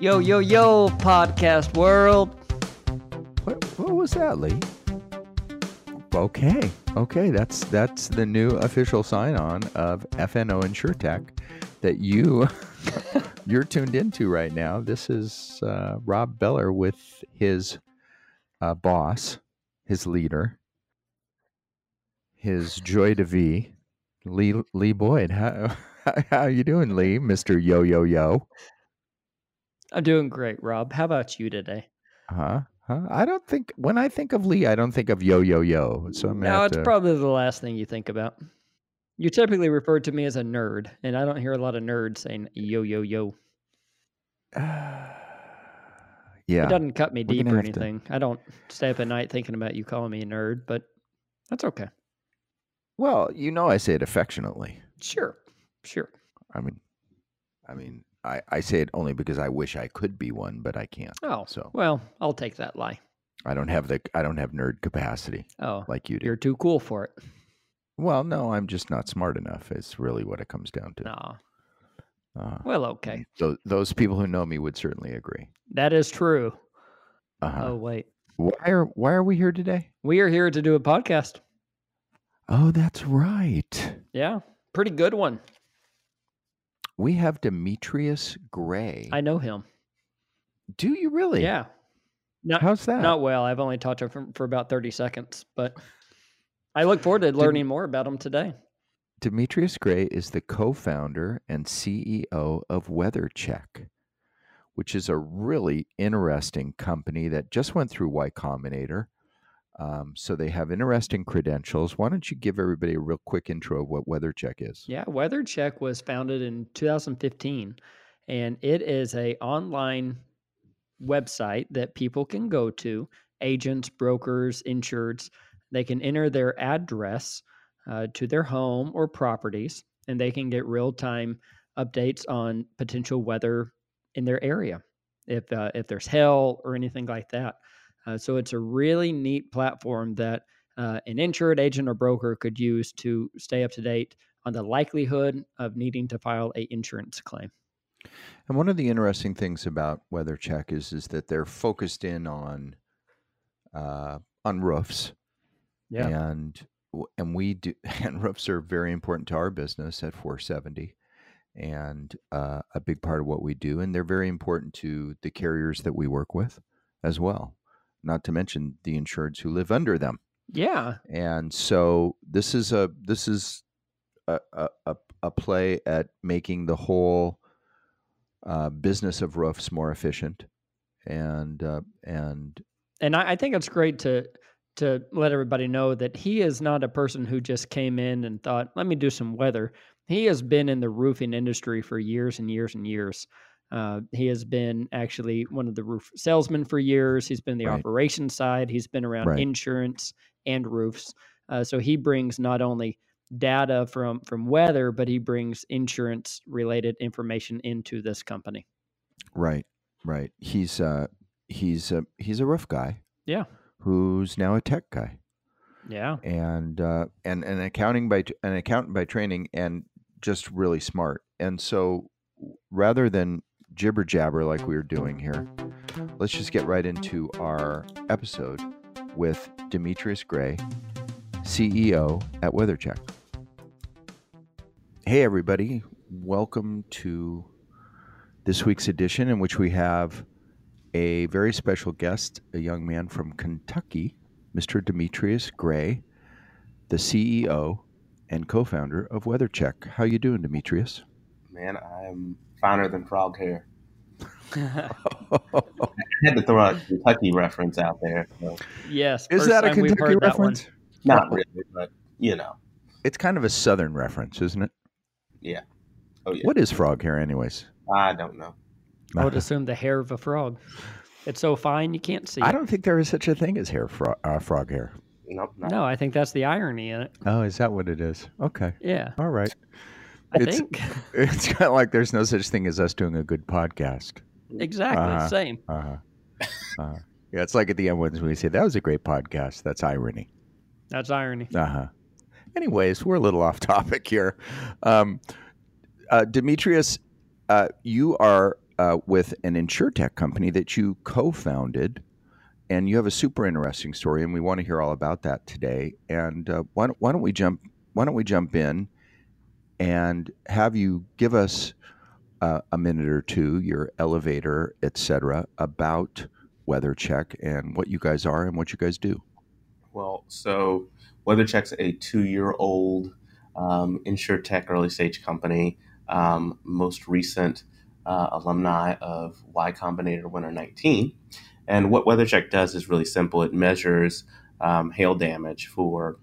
Yo, yo, yo, podcast world. What, what was that, Lee? Okay, okay, that's that's the new official sign-on of FNO InsureTech that you you're tuned into right now. This is uh, Rob Beller with his uh, boss, his leader, his joy de vie, Lee Lee Boyd. How how you doing, Lee, Mister Yo Yo Yo? I'm doing great, Rob. How about you today? Huh? Huh? I don't think when I think of Lee, I don't think of Yo Yo Yo. So I'm No, it's to- probably the last thing you think about. You typically refer to me as a nerd, and I don't hear a lot of nerds saying yo, yo, yo. yeah. It doesn't cut me deep or have to- anything. I don't stay up at night thinking about you calling me a nerd, but that's okay. Well, you know, I say it affectionately. Sure, sure. I mean, I mean, I, I say it only because I wish I could be one, but I can't. Oh, So well, I'll take that lie. I don't have the I don't have nerd capacity Oh, like you do. you're too cool for it. Well, no, I'm just not smart enough. Is really what it comes down to. No. Uh, Well, okay. those those people who know me would certainly agree. That is true. Uh-huh. Oh, wait. Why are Why are we here today? We are here to do a podcast. Oh, that's right. Yeah, pretty good one. We have Demetrius Gray. I know him. do you really? Yeah. Not, How's that? not well. I've only talked to him for, for about 30 seconds, but I look forward to learning more about him today. Demetrius Gray is the co founder and CEO of WeatherCheck, which is a really interesting company that just went through Y Combinator. Um, so they have interesting credentials. Why don't you give everybody a real quick intro of what WeatherCheck is? Yeah, WeatherCheck was founded in 2015, and it is a online website that people can go to. Agents, brokers, insureds, they can enter their address uh, to their home or properties, and they can get real time updates on potential weather in their area, if uh, if there's hail or anything like that. Uh, so it's a really neat platform that uh, an insured agent or broker could use to stay up to date on the likelihood of needing to file a insurance claim. And one of the interesting things about WeatherCheck is is that they're focused in on uh, on roofs. yeah, and and we do and roofs are very important to our business at 470 and uh, a big part of what we do and they're very important to the carriers that we work with as well not to mention the insureds who live under them yeah, and so this is a this is a, a, a, play at making the whole uh, business of roofs more efficient and uh, and and I, I think it's great to to let everybody know that he is not a person who just came in and thought, "Let me do some weather." He has been in the roofing industry for years and years and years. Uh, he has been actually one of the roof salesmen for years. He's been the Right. operations side. He's been around Right. insurance and roofs. Uh, so he brings not only data from from weather, but he brings insurance related information into this company. Right, right. He's uh he's a he's a roof guy Yeah, who's now a tech guy yeah, and uh and an accounting by an accountant by training and just really smart. And so rather than jibber jabber like we were doing here, let's just get right into our episode with Demetrius Gray, CEO at WeatherCheck. Hey everybody, welcome to this week's edition in which we have a very special guest, a young man from Kentucky, Mr. Demetrius Gray, the CEO and co-founder of WeatherCheck. How you doing, Demetrius? Man, I'm finer than frog hair. I had to throw a Kentucky reference out there. So. yes. Is that a Kentucky heard that one. reference? Not really, but you know. It's kind of a southern reference, isn't it? Yeah. Oh yeah. What is frog hair, anyways? I don't know. I would assume the hair of a frog. It's so fine you can't see. I it. don't think there is such a thing as hair fro- uh, frog hair. Nope. Not. No, I think that's the irony in it. Oh, is that what it is? Okay, Yeah, all right. I It's- think It's kind of like there's no such thing as us doing a good podcast. Exactly Uh-huh. same. Uh huh. Uh-huh. Yeah, it's like at the end when we say that was a great podcast. That's irony. That's irony. Uh huh. Anyways, we're a little off topic here. Um, uh, Demetrius, uh, you are uh, with an insurtech company that you co-founded, and you have a super interesting story, and we want to hear all about that today. And uh, why, don't, why don't we jump? Why don't we jump in and have you give us uh, a minute or two, your elevator, etc., about WeatherCheck and what you guys are and what you guys do? Well, so WeatherCheck's a two-year-old um, tech early stage company. Um, most recent uh, alumni of Y Combinator Winter 19. And what WeatherCheck does is really simple. It measures um, hail damage for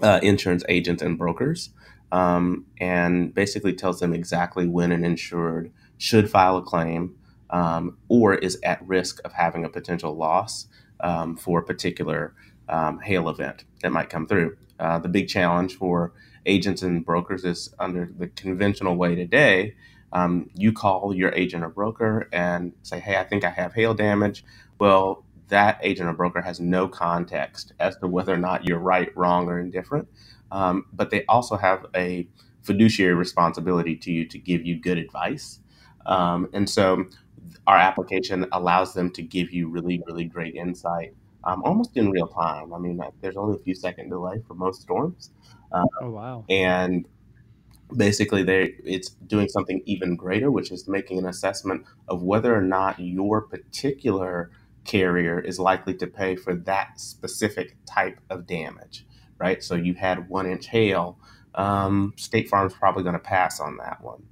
uh, insurance agents and brokers, um, and basically tells them exactly when an insured should file a claim um, or is at risk of having a potential loss um, for a particular um, hail event that might come through. Uh, the big challenge for agents and brokers is under the conventional way today. Um, you call your agent or broker and say, Hey, I think I have hail damage. Well, that agent or broker has no context as to whether or not you're right, wrong, or indifferent. Um, but they also have a fiduciary responsibility to you to give you good advice. Um, and so our application allows them to give you really, really great insight um, almost in real time. I mean, there's only a few second delay for most storms. Uh, oh wow! And basically, they it's doing something even greater, which is making an assessment of whether or not your particular carrier is likely to pay for that specific type of damage. Right. So you had one inch hail. Um, State Farm's probably going to pass on that one.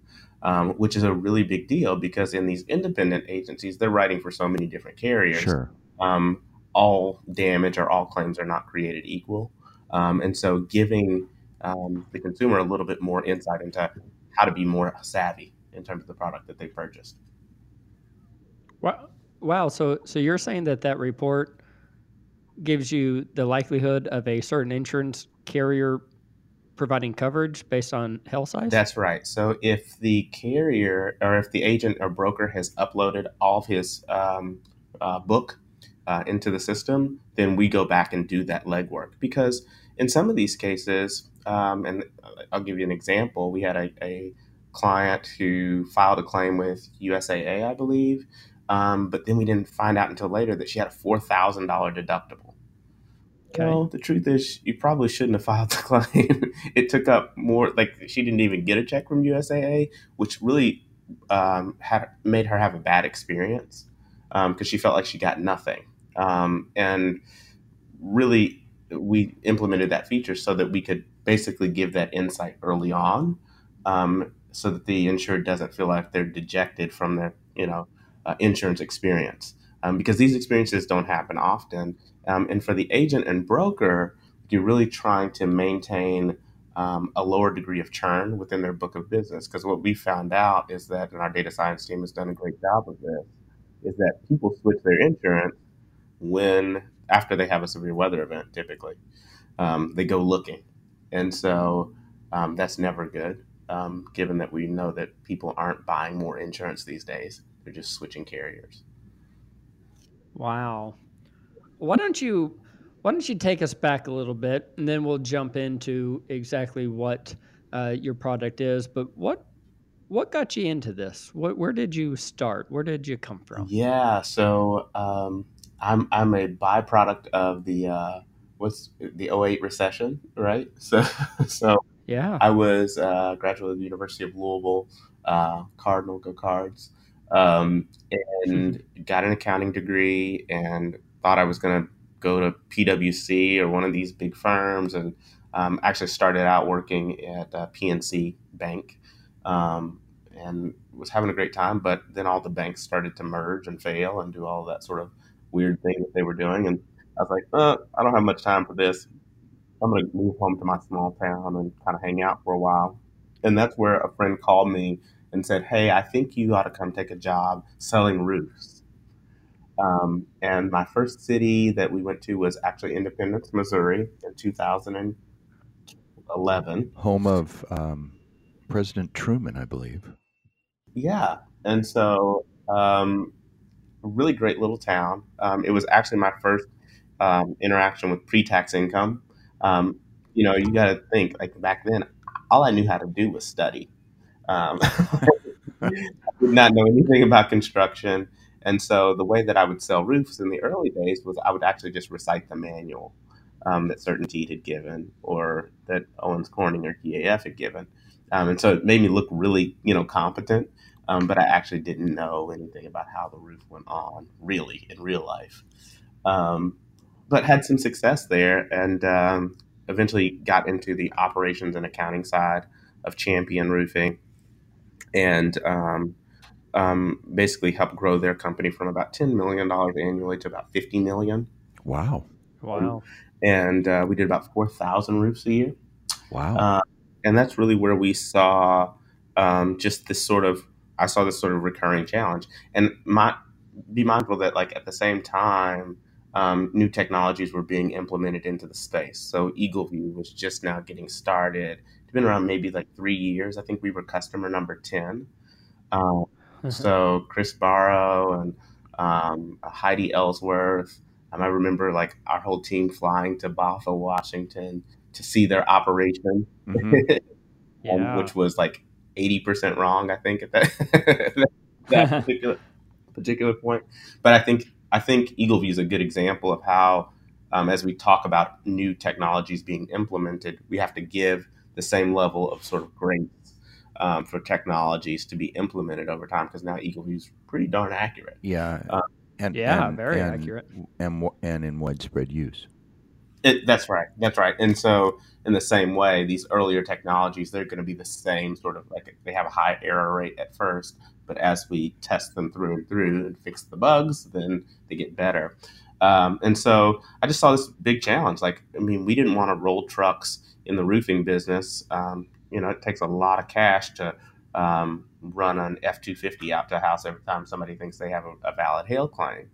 Um, which is a really big deal because in these independent agencies, they're writing for so many different carriers. Sure. Um, all damage or all claims are not created equal. Um, and so giving um, the consumer a little bit more insight into how to be more savvy in terms of the product that they purchased. Wow. Wow. So, so you're saying that that report gives you the likelihood of a certain insurance carrier providing coverage based on hail size? That's right. So if the carrier or if the agent or broker has uploaded all of his um, uh, book uh, into the system, then we go back and do that legwork. Because in some of these cases, um, and I'll give you an example, we had a, a, client who filed a claim with USAA, I believe, um, but then we didn't find out until later that she had a $4,000 deductible. Okay. Well, the truth is, you probably shouldn't have filed the claim. it took up more, like, she didn't even get a check from USAA, which really um, had made her have a bad experience because um, she felt like she got nothing. Um, and really, we implemented that feature so that we could basically give that insight early on, um, so that the insured doesn't feel like they're dejected from their you know uh, insurance experience. Um, because these experiences don't happen often, um, and for the agent and broker, you're really trying to maintain um, a lower degree of churn within their book of business. Because what we found out is that, and our data science team has done a great job of this, is that people switch their insurance when after they have a severe weather event, typically um, they go looking, and so um, that's never good. Um, given that we know that people aren't buying more insurance these days, they're just switching carriers. Wow. Why don't you why don't you take us back a little bit, and then we'll jump into exactly what uh, your product is. But what what got you into this? What, where did you start? Where did you come from? Yeah, so um, I'm I'm a byproduct of the uh, what's the 08 recession, right? So so yeah, I was uh, graduate of the University of Louisville, uh, Cardinal Go Cards, um, and got an accounting degree, and thought I was going to go to PwC or one of these big firms, and um, actually started out working at uh, PNC Bank. Um, and was having a great time, but then all the banks started to merge and fail and do all that sort of weird thing that they were doing. And I was like, uh, I don't have much time for this. I'm going to move home to my small town and kind of hang out for a while. And that's where a friend called me and said, Hey, I think you ought to come take a job selling roofs. Um, and my first city that we went to was actually Independence, Missouri in 2011. Home of um, President Truman, I believe. Yeah. And so um, a really great little town. Um, it was actually my first um, interaction with pre-tax income. Um, you know, you got to think like back then, all I knew how to do was study. Um, did not know anything about construction. And so the way that I would sell roofs in the early days was I would actually just recite the manual um, that CertainTeed had given or that Owens Corning or GAF had given. Um, and so it made me look really, you know, competent. Um, but I actually didn't know anything about how the roof went on, really, in real life. Um, but had some success there, and um, eventually got into the operations and accounting side of Champion Roofing, and um, um, basically helped grow their company from about ten million dollars annually to about fifty million. Wow! Wow! And uh, we did about four thousand roofs a year. Wow! Uh, and that's really where we saw um, just this sort of I saw this sort of recurring challenge, and my be mindful that like at the same time. Um, new technologies were being implemented into the space. So EagleView was just now getting started. It's been around maybe like three years. I think we were customer number 10. Um, so Chris Barrow and um, Heidi Ellsworth. Um, I remember like our whole team flying to Bothell, Washington to see their operation, mm-hmm. yeah. which was like 80% wrong, I think, at that, that particular, particular point. But I think I think EagleView is a good example of how, um, as we talk about new technologies being implemented, we have to give the same level of sort of grace um, for technologies to be implemented over time because now EagleView is pretty darn accurate. Yeah. Um, and, yeah, and, very and, accurate. And, and in widespread use. It, that's right. That's right. And so, in the same way, these earlier technologies, they're going to be the same sort of like they have a high error rate at first, but as we test them through and through and fix the bugs, then they get better. Um, and so, I just saw this big challenge. Like, I mean, we didn't want to roll trucks in the roofing business. Um, you know, it takes a lot of cash to um, run an F two fifty out to a house every time somebody thinks they have a, a valid hail claim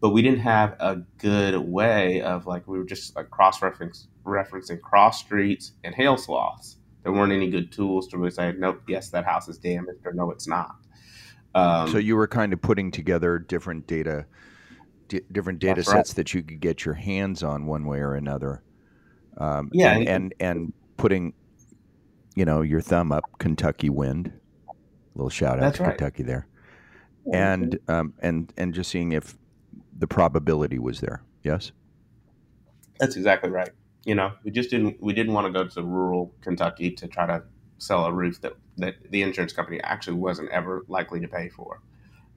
but we didn't have a good way of like we were just like cross referencing cross streets and hail swaths. There weren't any good tools to really say, nope, yes, that house is damaged, or no, it's not. Um, so you were kind of putting together different data, d- different data sets right. that you could get your hands on one way or another. Um, yeah, and, and, and putting, you know, your thumb up, Kentucky wind. A little shout out to right. Kentucky there, and um, and and just seeing if the probability was there. Yes, that's exactly right. You know, we just didn't we didn't want to go to rural Kentucky to try to sell a roof that that the insurance company actually wasn't ever likely to pay for,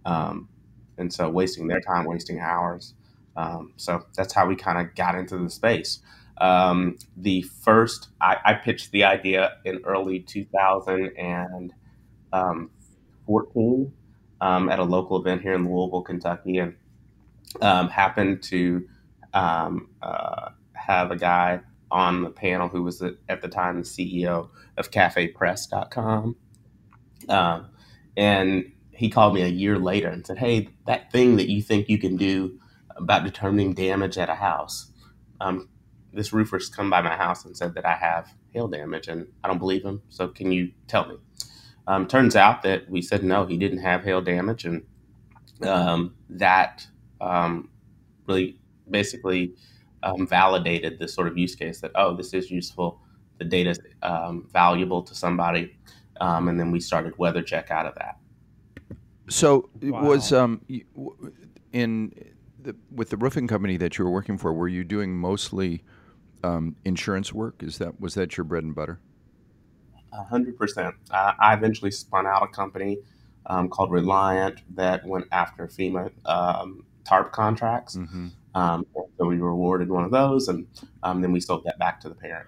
um, and so wasting their time, wasting hours. Um, so that's how we kind of got into the space. Um, the first, I, I, pitched the idea in early 2014 um, um, at a local event here in Louisville, Kentucky, and um, happened to um, uh, have a guy on the panel who was at the time the CEO of CafePress.com. Um, and he called me a year later and said, Hey, that thing that you think you can do about determining damage at a house, um, this roofer's come by my house and said that I have hail damage, and I don't believe him. So can you tell me? Um, turns out that we said no, he didn't have hail damage, and um, that um, really basically um, validated this sort of use case that oh this is useful the data is um, valuable to somebody um, and then we started WeatherCheck out of that so it wow. was um, in the, with the roofing company that you were working for were you doing mostly um, insurance work is that was that your bread and butter a hundred percent I eventually spun out a company um, called Reliant that went after FEMA um, TARP contracts. Mm-hmm. Um, so we were awarded one of those, and um, then we sold that back to the parent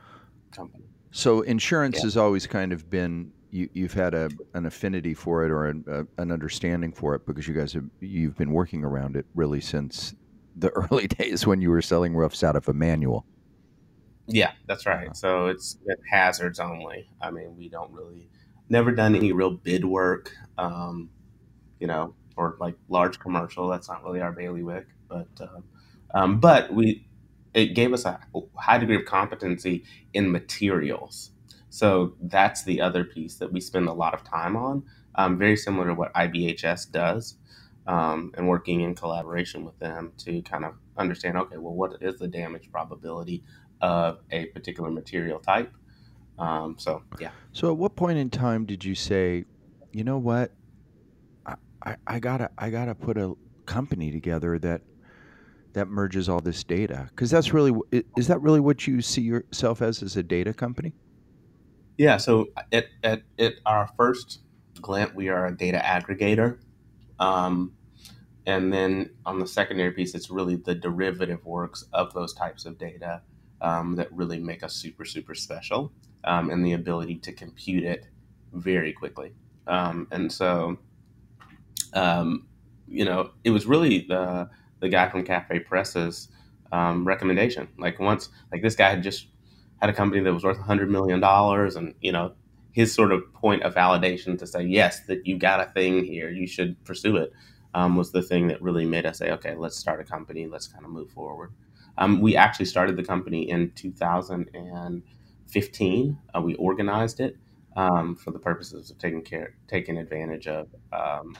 company. So insurance yeah. has always kind of been you, have had a, an affinity for it or an, a, an understanding for it because you guys have you've been working around it really since the early days when you were selling roofs out of a manual. Yeah, that's right. Uh-huh. So it's hazards only. I mean, we don't really never done any real bid work. Um, you know, or like large commercial. That's not really our bailiwick, but uh, um, but we it gave us a high degree of competency in materials. So that's the other piece that we spend a lot of time on. Um, very similar to what IBHS does, um, and working in collaboration with them to kind of understand. Okay, well, what is the damage probability of a particular material type? Um, so yeah. So at what point in time did you say, you know what? I, I gotta I gotta put a company together that that merges all this data because that's really is that really what you see yourself as as a data company yeah so at, at, at our first glint we are a data aggregator um, and then on the secondary piece it's really the derivative works of those types of data um, that really make us super super special um, and the ability to compute it very quickly um, and so um, you know it was really the the guy from CafePress's um, recommendation. Like once, like this guy had just had a company that was worth hundred million dollars, and you know his sort of point of validation to say yes that you got a thing here, you should pursue it, um, was the thing that really made us say, okay, let's start a company, let's kind of move forward. Um, we actually started the company in 2015. Uh, we organized it um, for the purposes of taking care, taking advantage of um,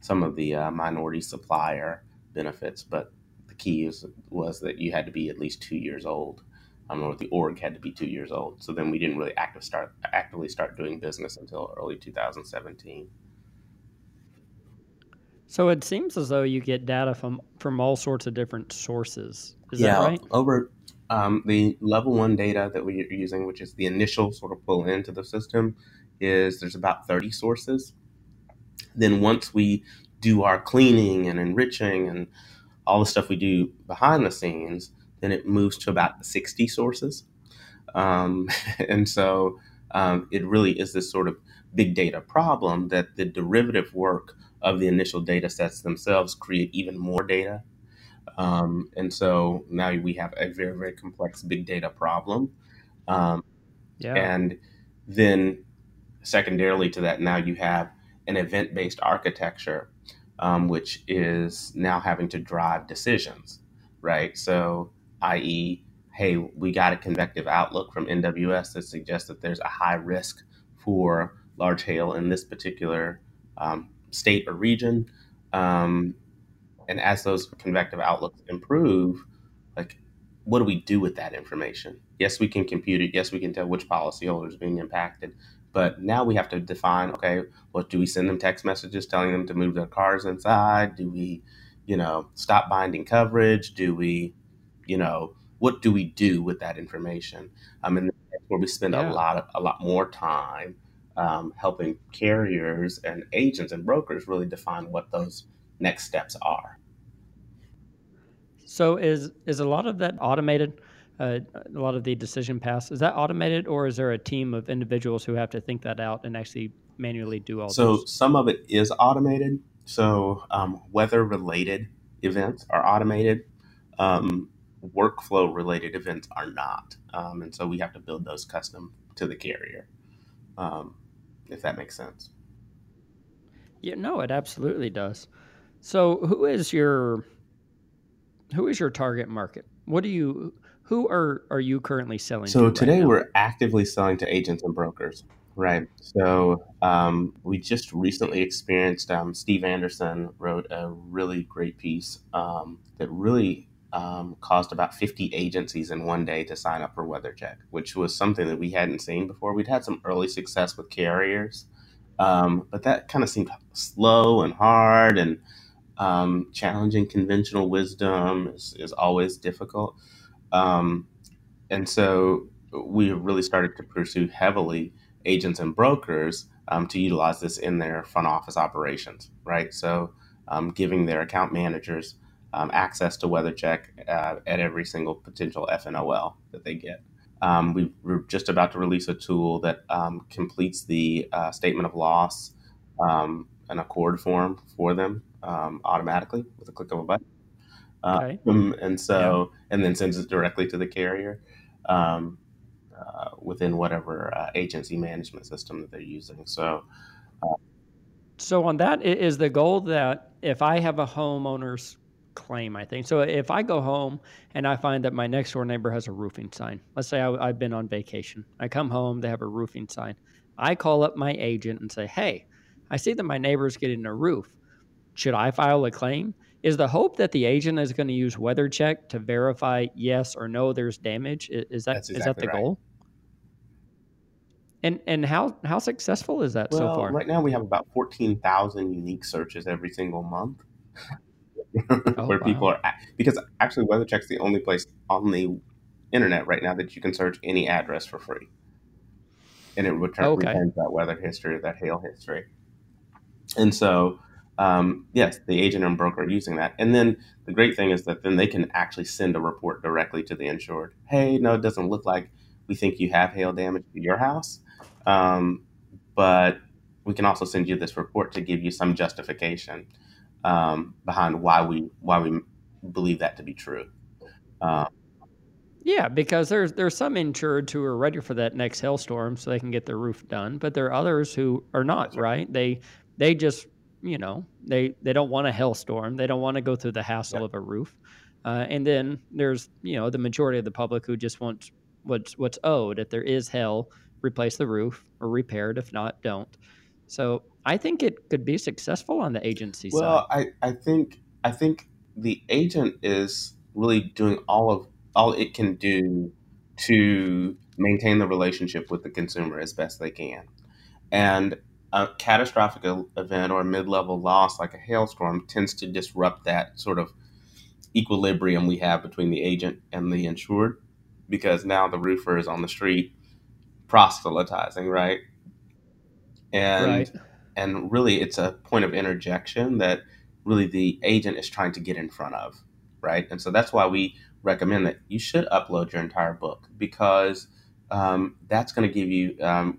some of the uh, minority supplier benefits, but the key is, was that you had to be at least two years old. Um, or the org had to be two years old. So then we didn't really active start actively start doing business until early 2017. So it seems as though you get data from from all sorts of different sources. Is yeah, that right? Over um, the level one data that we're using, which is the initial sort of pull into the system, is there's about 30 sources. Then once we do our cleaning and enriching and all the stuff we do behind the scenes, then it moves to about 60 sources. Um, and so um, it really is this sort of big data problem that the derivative work of the initial data sets themselves create even more data. Um, and so now we have a very, very complex big data problem. Um, yeah. And then secondarily to that, now you have an event based architecture um, which is now having to drive decisions, right? So, i.e., hey, we got a convective outlook from NWS that suggests that there's a high risk for large hail in this particular um, state or region. Um, and as those convective outlooks improve, like, what do we do with that information? Yes, we can compute it. Yes, we can tell which policyholder is being impacted. But now we have to define okay, well, do we send them text messages telling them to move their cars inside? Do we, you know, stop binding coverage? Do we, you know, what do we do with that information? Um, and that's where we spend yeah. a lot of, a lot more time um, helping carriers and agents and brokers really define what those next steps are. So is is a lot of that automated? uh, a lot of the decision paths. Is that automated, or is there a team of individuals who have to think that out and actually manually do all? So those? some of it is automated. So um, weather related events are automated. Um, workflow related events are not, um, and so we have to build those custom to the carrier. Um, if that makes sense. Yeah, no, it absolutely does. So, who is your who is your target market? What do you who are are you currently selling? To So to today right we're actively selling to agents and brokers. Right. So um, we just recently experienced. Um, Steve Anderson wrote a really great piece um, that really um, caused about 50 agencies in one day to sign up for WeatherCheck, which was something that we hadn't seen before. We'd had some early success with carriers, um, but that kind of seemed slow and hard and um, challenging conventional wisdom is, is always difficult. Um, and so we really started to pursue heavily agents and brokers um, to utilize this in their front office operations, right? So um, giving their account managers um, access to WeatherCheck uh, at every single potential FNOL that they get. Um, we are just about to release a tool that completes the uh, statement of loss an ACORD form for them automatically with a click of a button. Uh, okay. Um, and so, yeah. and then sends it directly to the carrier um, uh, within whatever uh, agency management system that they're using. So, uh, so on that is the goal that if I have a homeowner's claim, I think so. If I go home and I find that my next door neighbor has a roofing sign, let's say I, I've been on vacation, I come home, they have a roofing sign. I call up my agent and say, "Hey, I see that my neighbor's getting a roof. Should I file a claim?" Is the hope that the agent is going to use WeatherCheck to verify yes or no there's damage? Is that exactly is that the right. goal? And and how how successful is that well, so far? Right now, we have about fourteen thousand unique searches every single month. oh, where wow. people are at, because actually WeatherCheck's the only place on the internet right now that you can search any address for free, and it returns, okay. returns that weather history, that hail history. And so, um, yes, the agent and broker are using that. And then the great thing is that then they can actually send a report directly to the insured. Hey, no, it doesn't look like we think you have hail damage to your house, um, but we can also send you this report to give you some justification um, behind why we why we believe that to be true. Um, yeah, because there's there's some insured who are ready for that next hailstorm so they can get their roof done, but there are others who are not. Right? They they just you know they they don't want a hailstorm. They don't want to go through the hassle yeah. of a roof. Uh, and then there's you know the majority of the public who just wants what's what's owed. If there is hail, replace the roof or repair it. If not, don't. So I think it could be successful on the agency well, side. Well, I, I think I think the agent is really doing all of all it can do to maintain the relationship with the consumer as best they can. And a catastrophic event or a mid-level loss like a hailstorm tends to disrupt that sort of equilibrium we have between the agent and the insured because now the roofer is on the street proselytizing, right? And right. and really it's a point of interjection that really the agent is trying to get in front of, right? And so that's why we recommend that you should upload your entire book because um, that's going to give you um,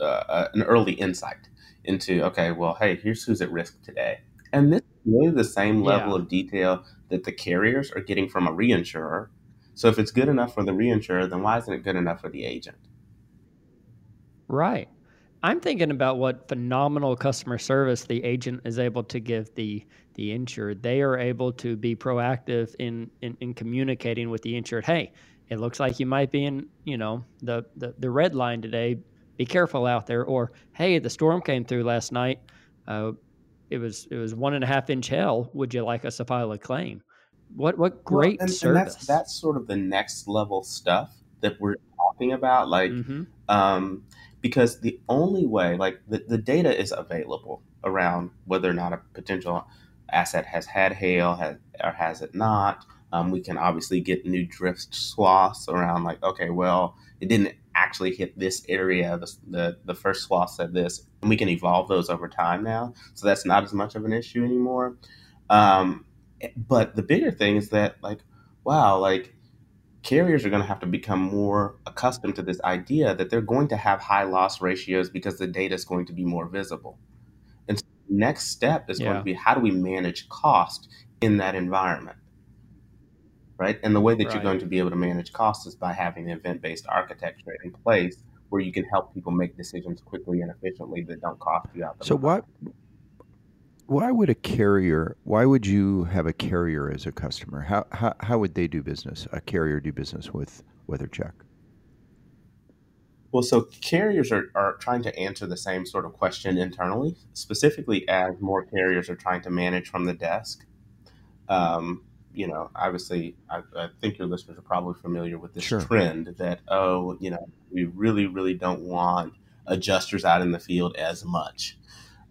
uh, an early insight into okay, well, hey, here's who's at risk today, and this is really the same level yeah. of detail that the carriers are getting from a reinsurer. So if it's good enough for the reinsurer, then why isn't it good enough for the agent? Right. I'm thinking about what phenomenal customer service the agent is able to give the the insured. They are able to be proactive in, in, in communicating with the insured. Hey, it looks like you might be in, you know, the, the, the red line today. Be careful out there. Or hey, the storm came through last night. Uh, it was it was one and a half inch hail. Would you like us to file a claim? What what great well, and, service. And that's that's sort of the next level stuff that we're talking about. Like mm-hmm. um, because the only way, like the, the data is available around whether or not a potential asset has had hail has, or has it not. Um, we can obviously get new drift swaths around, like, okay, well, it didn't actually hit this area. The, the, the first swath said this, and we can evolve those over time now. So that's not as much of an issue anymore. Um, but the bigger thing is that, like, wow, like carriers are going to have to become more accustomed to this idea that they're going to have high loss ratios because the data is going to be more visible. And so the next step is yeah. going to be how do we manage cost in that environment? Right. And the way that right. you're going to be able to manage costs is by having event based architecture in place where you can help people make decisions quickly and efficiently that don't cost you out. so, what why would a carrier why would you have a carrier as a customer how, how, how would they do business a carrier do business with WeatherCheck well so carriers are, are trying to answer the same sort of question internally specifically as more carriers are trying to manage from the desk um, you know obviously I, I, think your listeners are probably familiar with this sure. trend that oh you know we really really don't want adjusters out in the field as much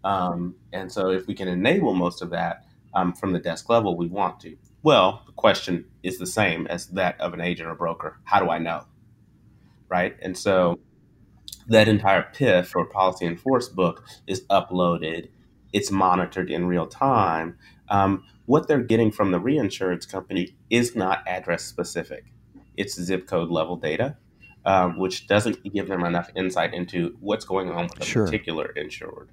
um, and so if we can enable most of that um, from the desk level, we want to. Well, the question is the same as that of an agent or broker. How do I know? Right. And so that entire PIF or policy enforce book is uploaded. It's monitored in real time. Um, what they're getting from the reinsurance company is not address specific. It's zip code level data, uh, which doesn't give them enough insight into what's going on with a sure. particular insured.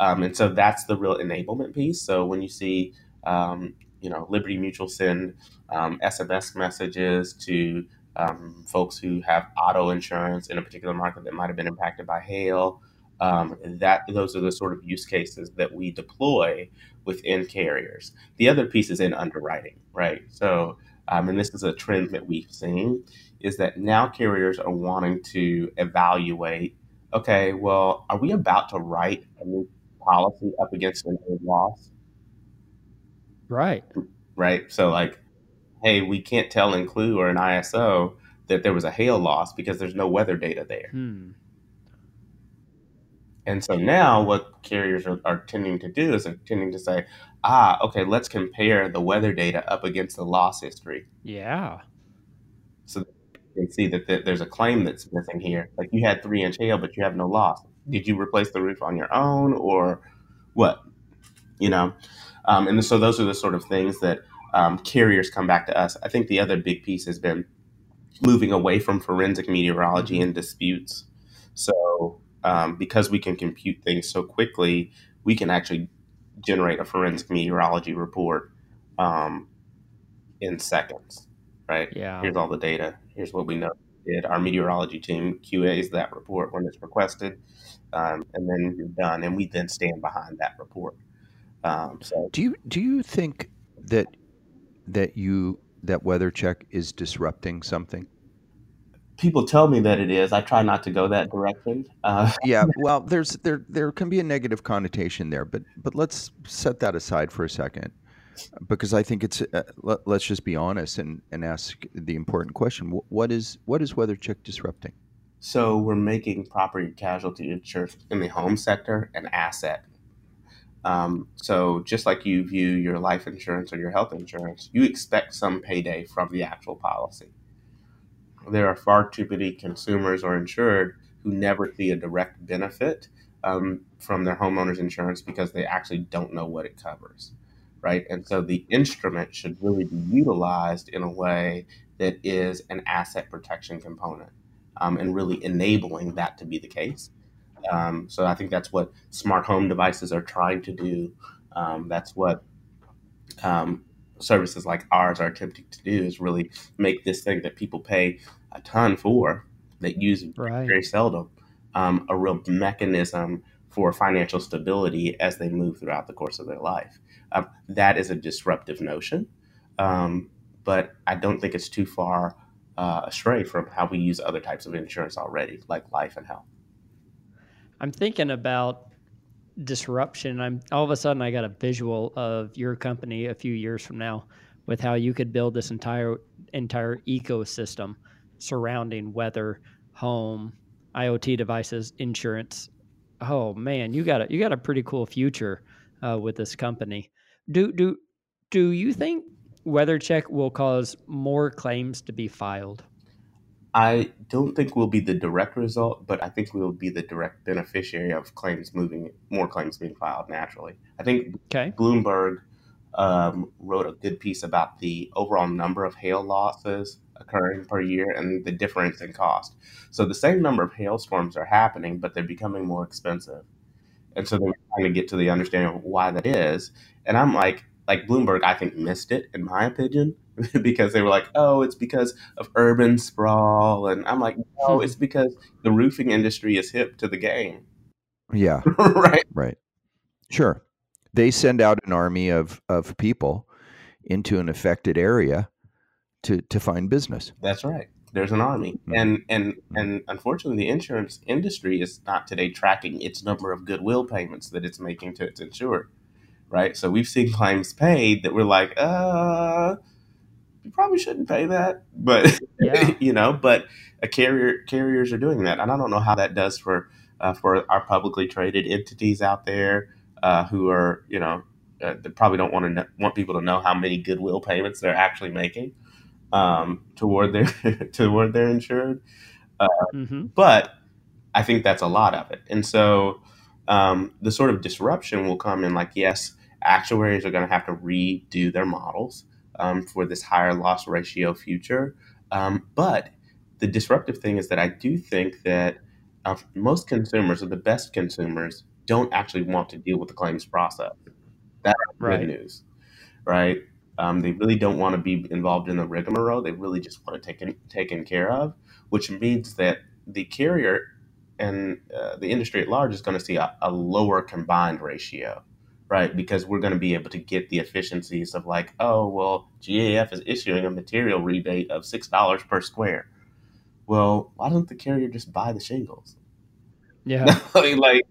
Um, and so that's the real enablement piece. So when you see, um, you know, Liberty Mutual send um, SMS messages to um, folks who have auto insurance in a particular market that might have been impacted by hail, um, that those are the sort of use cases that we deploy within carriers. The other piece is in underwriting, right? So, um, and this is a trend that we've seen, is that now carriers are wanting to evaluate okay, well, are we about to write a new policy up against an old loss. Right. Right. So like, hey, we can't tell in Clue or an ISO that there was a hail loss because there's no weather data there. Hmm. And so now what carriers are, are tending to do is they're tending to say, ah, okay, let's compare the weather data up against the loss history. Yeah. So you can see that, that there's a claim that's missing here. Like you had three inch hail, but you have no loss. Did you replace the roof on your own or what? You know? Um, and so those are the sort of things that um, carriers come back to us. I think the other big piece has been moving away from forensic meteorology and disputes. So um, because we can compute things so quickly, we can actually generate a forensic meteorology report um, in seconds. Right? Yeah. Here's all the data. Here's what we know. Did our meteorology team QAs that report when it's requested, um, and then you're done, and we then stand behind that report. Um, so, do you do you think that that you that WeatherCheck is disrupting something? People tell me that it is. I try not to go that direction. Uh, yeah, well, there's there there can be a negative connotation there, but but let's set that aside for a second, because I think it's uh, let, us just be honest and and ask the important question: what is what is WeatherCheck disrupting? So we're making property casualty insurance in the home sector an asset. Um, so just like you view your life insurance or your health insurance, you expect some payday from the actual policy there are far too many consumers or insured who never see a direct benefit um, from their homeowners insurance because they actually don't know what it covers, right? And so the instrument should really be utilized in a way that is an asset protection component um, and really enabling that to be the case. Um, so I think that's what smart home devices are trying to do. Um, that's what um, services like ours are attempting to do is really make this thing that people pay a ton for that use right. very seldom um, a real mechanism for financial stability as they move throughout the course of their life. Um, that is a disruptive notion, um, but I don't think it's too far uh, astray from how we use other types of insurance already, like life and health. I'm thinking about disruption. I'm all of a sudden I got a visual of your company a few years from now with how you could build this entire entire ecosystem surrounding weather, home, IoT devices, insurance. Oh man, you got a you got a pretty cool future uh, with this company. Do do do you think WeatherCheck will cause more claims to be filed? I don't think we'll be the direct result, but I think we'll be the direct beneficiary of claims moving, more claims being filed naturally. I think okay. Bloomberg um, wrote a good piece about the overall number of hail losses occurring per year and the difference in cost. So the same number of hailstorms are happening, but they're becoming more expensive. And so they're trying to get to the understanding of why that is. And I'm like, like Bloomberg, I think missed it in my opinion because they were like, oh, it's because of urban sprawl. And I'm like, no, hmm. it's because the roofing industry is hip to the game. Yeah. right. Right. Sure. They send out an army of, of people into an affected area to, to find business. That's right. There's an army. Mm-hmm. And and mm-hmm. and unfortunately the insurance industry is not today tracking its number of goodwill payments that it's making to its insured. Right. So we've seen claims paid that we're like, uh you probably shouldn't pay that, but yeah. you know, but a carrier carriers are doing that, and I don't know how that does for uh, for our publicly traded entities out there uh, who are you know uh, they probably don't want to know, want people to know how many goodwill payments they're actually making um, toward their toward their insured, uh, mm-hmm. but I think that's a lot of it, and so um, the sort of disruption will come in like yes, actuaries are going to have to redo their models um, for this higher loss ratio future. Um, but the disruptive thing is that I do think that uh, most consumers, or the best consumers, don't actually want to deal with the claims process. That's right. good news, right? Um, they really don't want to be involved in the rigmarole. They really just want to take taken care of, which means that the carrier and uh, the industry at large is going to see a, a lower combined ratio right? Because we're going to be able to get the efficiencies of like, oh, well, GAF is issuing a material rebate of $6 per square. Well, why don't the carrier just buy the shingles? Yeah. I mean, like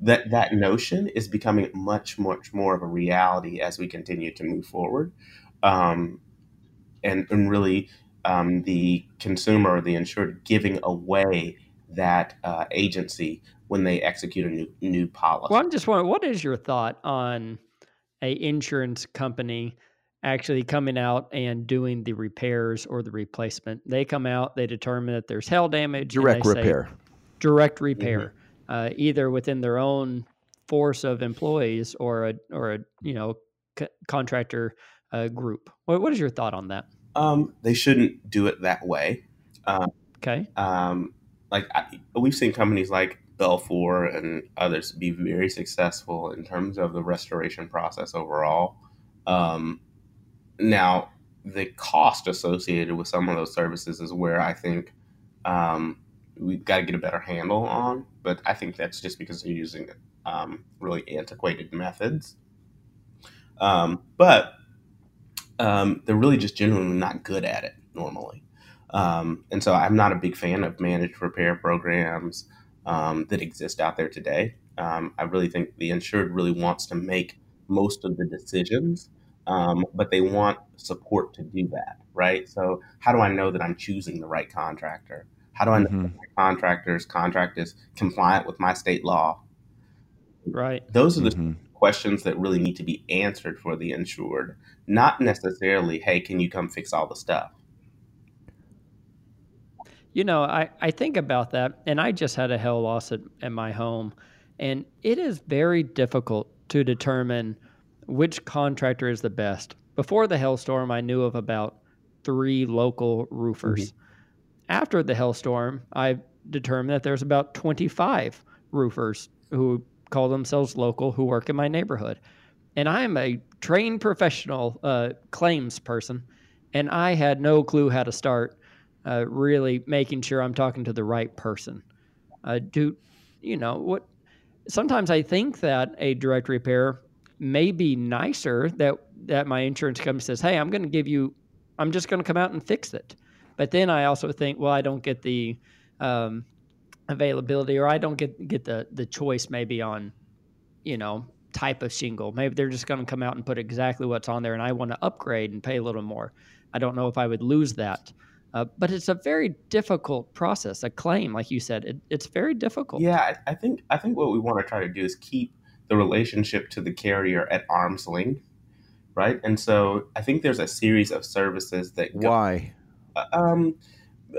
that that notion is becoming much much more of a reality as we continue to move forward. Um, and, and really um, the consumer or the insured giving away that uh, agency when they execute a new new policy. Well, I'm just wondering, what is your thought on a insurance company actually coming out and doing the repairs or the replacement? They come out, they determine that there's hail damage, direct repair, direct repair, mm-hmm. uh, either within their own force of employees or a or a you know c- contractor uh, group. What, what is your thought on that? Um, they shouldn't do it that way. Um, okay. Um, like I, we've seen companies like Belfor and others be very successful in terms of the restoration process overall. Um, now, the cost associated with some of those services is where I think um, we've got to get a better handle on. But I think that's just because they're using um, really antiquated methods. Um, but um, they're really just genuinely not good at it normally. Um, and so I'm not a big fan of managed repair programs um, that exist out there today. Um, I really think the insured really wants to make most of the decisions, um, but they want support to do that, right? So, how do I know that I'm choosing the right contractor? How do I know mm-hmm. that my contractor's contract is compliant with my state law? Right. Those are the mm-hmm. questions that really need to be answered for the insured, not necessarily, hey, can you come fix all the stuff? You know, I, I think about that, and I just had a hail loss at, at my home, and it is very difficult to determine which contractor is the best. Before the hailstorm, I knew of about three local roofers. Mm-hmm. After the hailstorm, I determined that there's about 25 roofers who call themselves local who work in my neighborhood. And I am a trained professional uh, claims person, and I had no clue how to start uh, really making sure I'm talking to the right person. Uh, do you know what? Sometimes I think that a direct repair may be nicer that that my insurance company says, "Hey, I'm going to give you, I'm just going to come out and fix it." But then I also think, well, I don't get the um, availability, or I don't get get the the choice maybe on, you know, type of shingle. Maybe they're just going to come out and put exactly what's on there, and I want to upgrade and pay a little more. I don't know if I would lose that. Uh, but it's a very difficult process. A claim, like you said, it, it's very difficult. Yeah, I, I, think I think what we want to try to do is keep the relationship to the carrier at arm's length, right? And so I think there's a series of services that go, why, uh, um,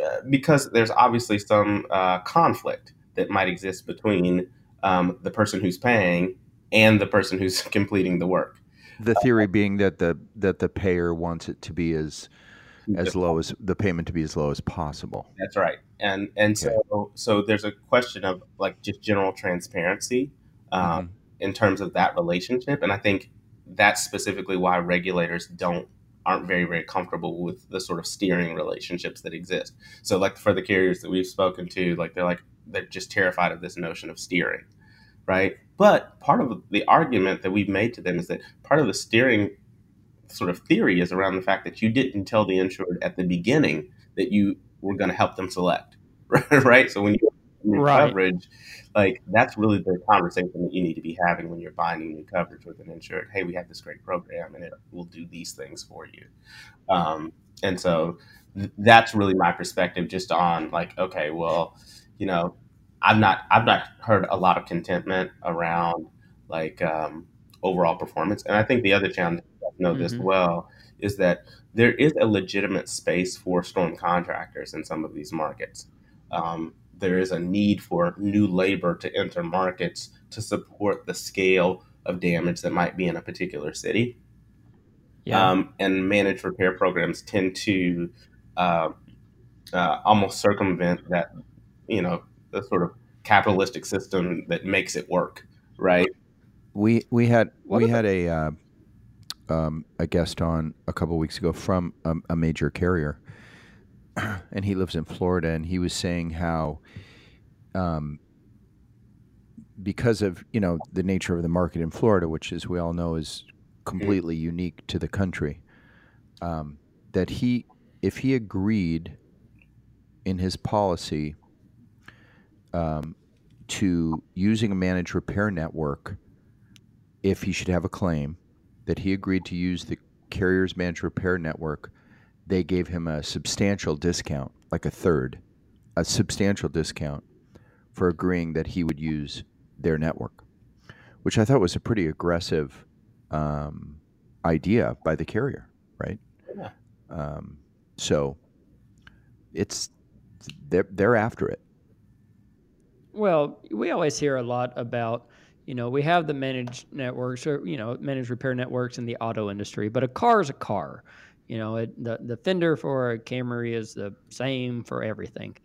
uh, because there's obviously some uh, conflict that might exist between um, the person who's paying and the person who's completing the work. The theory being that the that the payer wants it to be as as low as the payment to be as low as possible. That's right. And and okay. so so there's a question of like just general transparency um, mm-hmm. in terms of that relationship, and I think that's specifically why regulators don't aren't very very comfortable with the sort of steering relationships that exist. So like for the carriers that we've spoken to, like they're like they're just terrified of this notion of steering, right? But part of the argument that we've made to them is that part of the steering sort of theory is around the fact that you didn't tell the insured at the beginning that you were going to help them select, right? So when you new right. coverage, like that's really the conversation that you need to be having when you're buying new coverage with an insured. Hey, we have this great program, and it will do these things for you. Um, and so th- that's really my perspective, just on like, okay, well, you know, I've not I've not heard a lot of contentment around like um, overall performance, and I think the other challenge know mm-hmm. this well, is that there is a legitimate space for storm contractors in some of these markets. Um, there is a need for new labor to enter markets to support the scale of damage that might be in a particular city. Yeah. Um, and managed repair programs tend to uh, uh, almost circumvent that, you know, the sort of capitalistic system that makes it work, right? We we had what we had a uh, um, a guest on a couple weeks ago from a, a major carrier, and he lives in Florida, and he was saying how, um, because of you know the nature of the market in Florida, which as we all know is completely mm. unique to the country, um, that he, if he agreed in his policy um, to using a managed repair network, if he should have a claim that he agreed to use the carrier's managed repair network, they gave him a substantial discount, like a third, a substantial discount for agreeing that he would use their network, which I thought was a pretty aggressive um, idea by the carrier, right? Yeah. Um, so it's they're they're after it. Well, we always hear a lot about you know we have the managed networks or you know managed repair networks in the auto industry, but a car is a car. You know, it, the the fender for a Camry is the same for everything.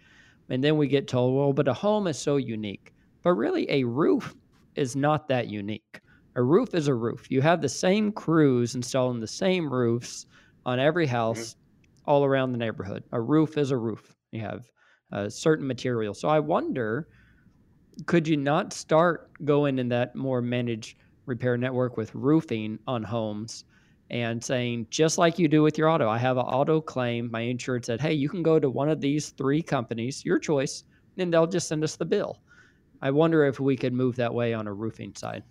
And then we get told, well, but a home is so unique. But really, a roof is not that unique. A roof is a roof. You have the same crews installing the same roofs on every mm-hmm. house mm-hmm. all around the neighborhood. A roof is a roof. You have a certain material. So I wonder, could you not start going in that more managed repair network with roofing on homes and saying, just like you do with your auto, I have an auto claim. My insurance said, hey, you can go to one of these three companies, your choice, and they'll just send us the bill. I wonder if we could move that way on a roofing side.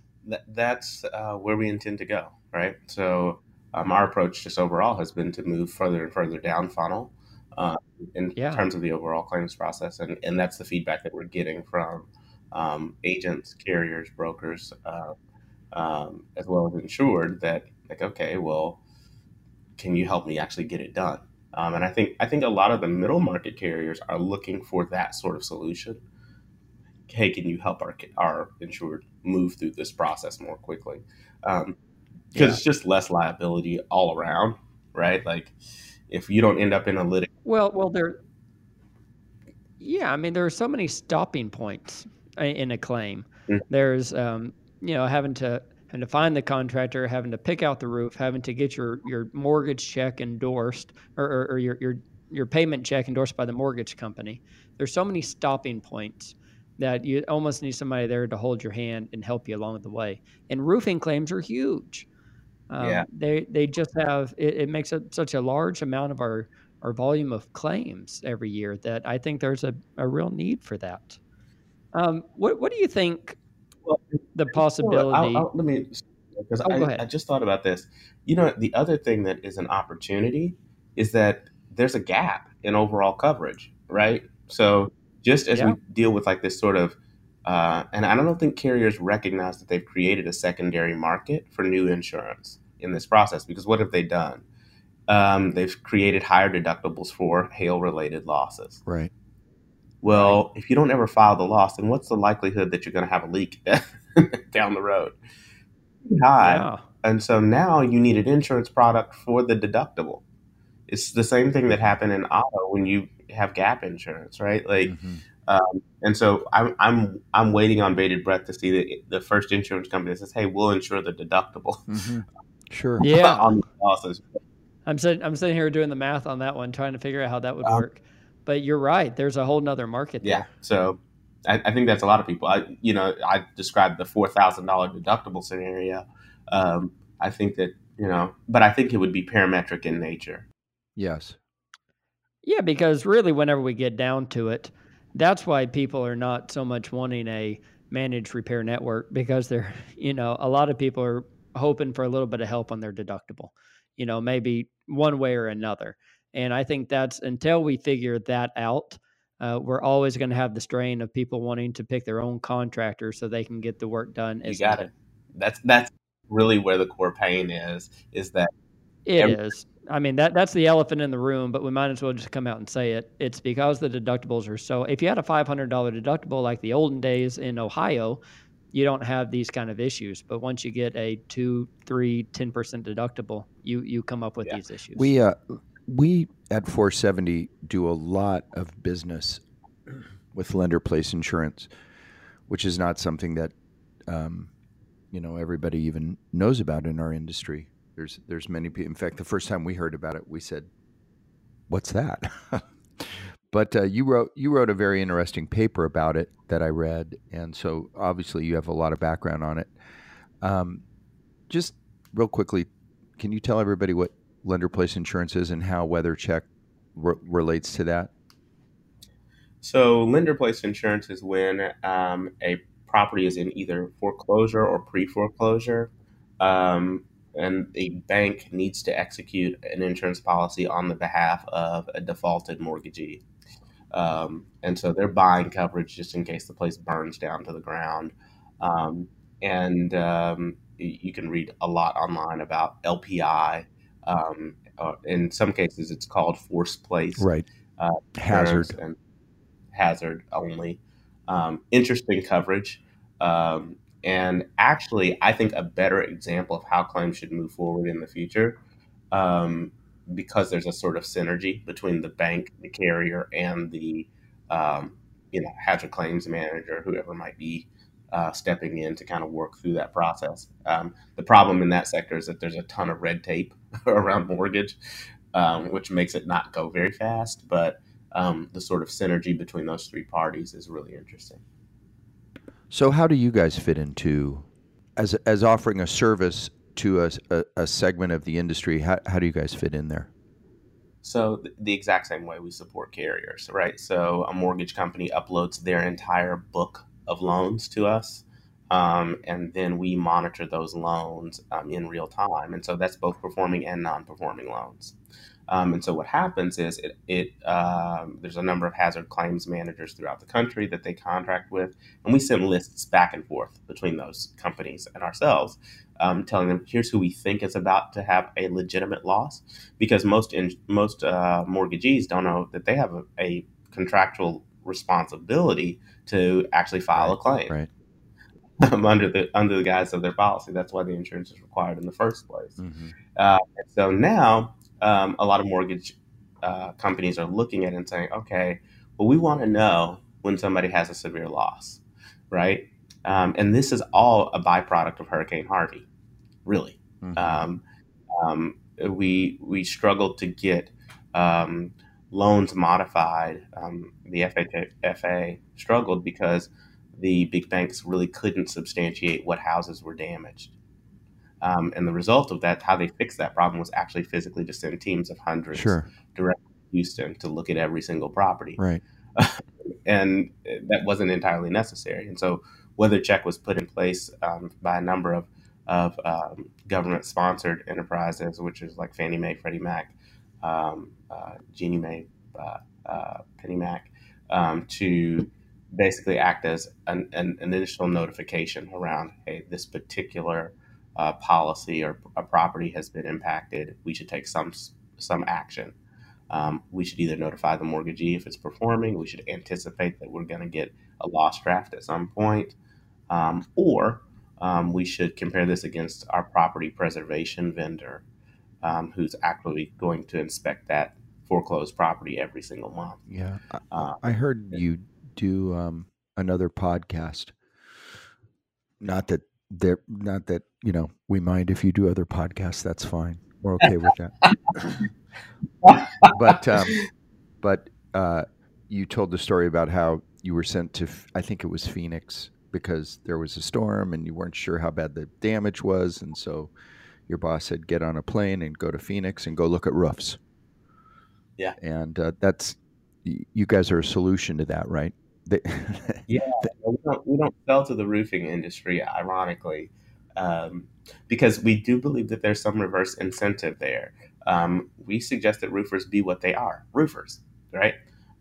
That's uh, where we intend to go, right? So, um, our approach just overall has been to move further and further down funnel uh, in yeah. terms of the overall claims process. And, and that's the feedback that we're getting from um, agents, carriers, brokers, uh, um, as well as insured that like, okay, well, can you help me actually get it done? Um, and I think I think a lot of the middle market carriers are looking for that sort of solution. Hey, can you help our our insured move through this process more quickly? Because um, yeah. it's just less liability all around, right? Like if you don't end up in a lit. Well, well, there. Yeah, I mean, there are so many stopping points in a claim. Mm-hmm. There's, um, you know, having to and to find the contractor, having to pick out the roof, having to get your, your mortgage check endorsed or, or, or your, your, your payment check endorsed by the mortgage company. There's so many stopping points that you almost need somebody there to hold your hand and help you along the way. And roofing claims are huge. Um, yeah. They they just have it, it makes a, such a large amount of our our volume of claims every year that I think there's a, a real need for that. Um, what what do you think well, the possibility. I'll, I'll, let me because oh, I, I just thought about this. You know, the other thing that is an opportunity is that there's a gap in overall coverage, right? So just as yeah. we deal with like this sort of uh, and I don't think carriers recognize that they've created a secondary market for new insurance in this process because what have they done? Um, they've created higher deductibles for hail related losses. Right. Well, if you don't ever file the loss, then what's the likelihood that you're going to have a leak down the road? High. Yeah. And so now you need an insurance product for the deductible. It's the same thing that happened in auto when you have gap insurance, right? Like, mm-hmm. um, and so I'm I'm I'm waiting on bated breath to see the the first insurance company that says, "Hey, we'll insure the deductible." Mm-hmm. Sure. Yeah. on the losses. I'm sitting I'm sitting here doing the math on that one, trying to figure out how that would um, work but you're right. There's a whole nother market. There. Yeah. So I, I, think that's a lot of people. I, you know, I described the four thousand dollar deductible scenario. Um, I think that you know, but I think it would be parametric in nature. Yes. Yeah, because really, whenever we get down to it, that's why people are not so much wanting a managed repair network because they're, you know, a lot of people are hoping for a little bit of help on their deductible, you know, maybe one way or another. And I think that's until we figure that out, uh, we're always going to have the strain of people wanting to pick their own contractor so they can get the work done. You got it. That's that's really where the core pain is. Is that it every- is. I mean that that's the elephant in the room, but we might as well just come out and say it. It's because the deductibles are so. If you had a five hundred dollar deductible like the olden days in Ohio, you don't have these kind of issues. But once you get a two, three, 10% deductible, you you come up with yeah. these issues. We uh, we at 470 do a lot of business with lender place insurance, which is not something that um, you know everybody even knows about in our industry. There's there's many people. In fact, the first time we heard about it, we said, "What's that?" but uh, you wrote you wrote a very interesting paper about it that I read, and so obviously you have a lot of background on it. Um, just real quickly, can you tell everybody what lender place insurances and how WeatherCheck re- relates to that? So, lender place insurance is when um, a property is in either foreclosure or pre foreclosure. Um, and a bank needs to execute an insurance policy on the behalf of a defaulted mortgagee. Um, and so they're buying coverage just in case the place burns down to the ground. Um, and um, you can read a lot online about LPI. Um, uh, in some cases, it's called force place. Right. Uh, hazard. And hazard only. Um, interesting coverage. Um, and actually, I think a better example of how claims should move forward in the future, um, because there's a sort of synergy between the bank, the carrier, and the um, you know hazard claims manager, whoever might be uh, stepping in to kind of work through that process. Um, the problem in that sector is that there's a ton of red tape around mortgage, um, which makes it not go very fast. But um, the sort of synergy between those three parties is really interesting. So, how do you guys fit into as as offering a service to a, a, a segment of the industry? How, how do you guys fit in there? So the exact same way we support carriers, right? So a mortgage company uploads their entire book of loans to us, um, and then we monitor those loans um, in real time. And so that's both performing and non-performing loans. Um, and so what happens is it, it um, there's a number of hazard claims managers throughout the country that they contract with, and we send lists back and forth between those companies and ourselves, um, telling them here's who we think is about to have a legitimate loss, because most in, most uh, mortgagees don't know that they have a, a, contractual responsibility to actually file right, a claim. Right. Um, under the under the guise of their policy. That's why the insurance is required in the first place. Mm-hmm. Uh, so now um, a lot of mortgage uh, companies are looking at it and saying, okay, well, we want to know when somebody has a severe loss, right? Um, and this is all a byproduct of Hurricane Harvey, really. Mm-hmm. Um, um we we struggled to get um, loans modified. Um, the FHFA struggled because the big banks really couldn't substantiate what houses were damaged. Um, and the result of that, how they fixed that problem was actually physically to send teams of hundreds sure. directly to Houston to look at every single property. Right. and that wasn't entirely necessary. And so WeatherCheck was put in place um, by a number of, of um, government sponsored enterprises, which is like Fannie Mae, Freddie Mac, um, uh, Ginnie Mae, uh, uh, PennyMac, um, to basically act as an, an, initial notification around, hey, this particular uh, policy or a property has been impacted, we should take some some action. Um, we should either notify the mortgagee if it's performing. We should anticipate that we're going to get a loss draft at some point, um, or um, we should compare this against our property preservation vendor, um, who's actually going to inspect that foreclosed property every single month. Yeah, uh, I heard you do um, another podcast. Not that there not that you know we mind if you do other podcasts that's fine. We're okay with that. But um, but uh, you told the story about how you were sent to i think it was phoenix because there was a storm and you weren't sure how bad the damage was. And so your boss said get on a plane and go to phoenix and go look at roofs. Yeah. And uh, that's you guys are a solution to that right they, yeah, we don't, we don't sell to the roofing industry, ironically, um, because we do believe that there's some reverse incentive there. Um, we suggest that roofers be what they are, roofers, right?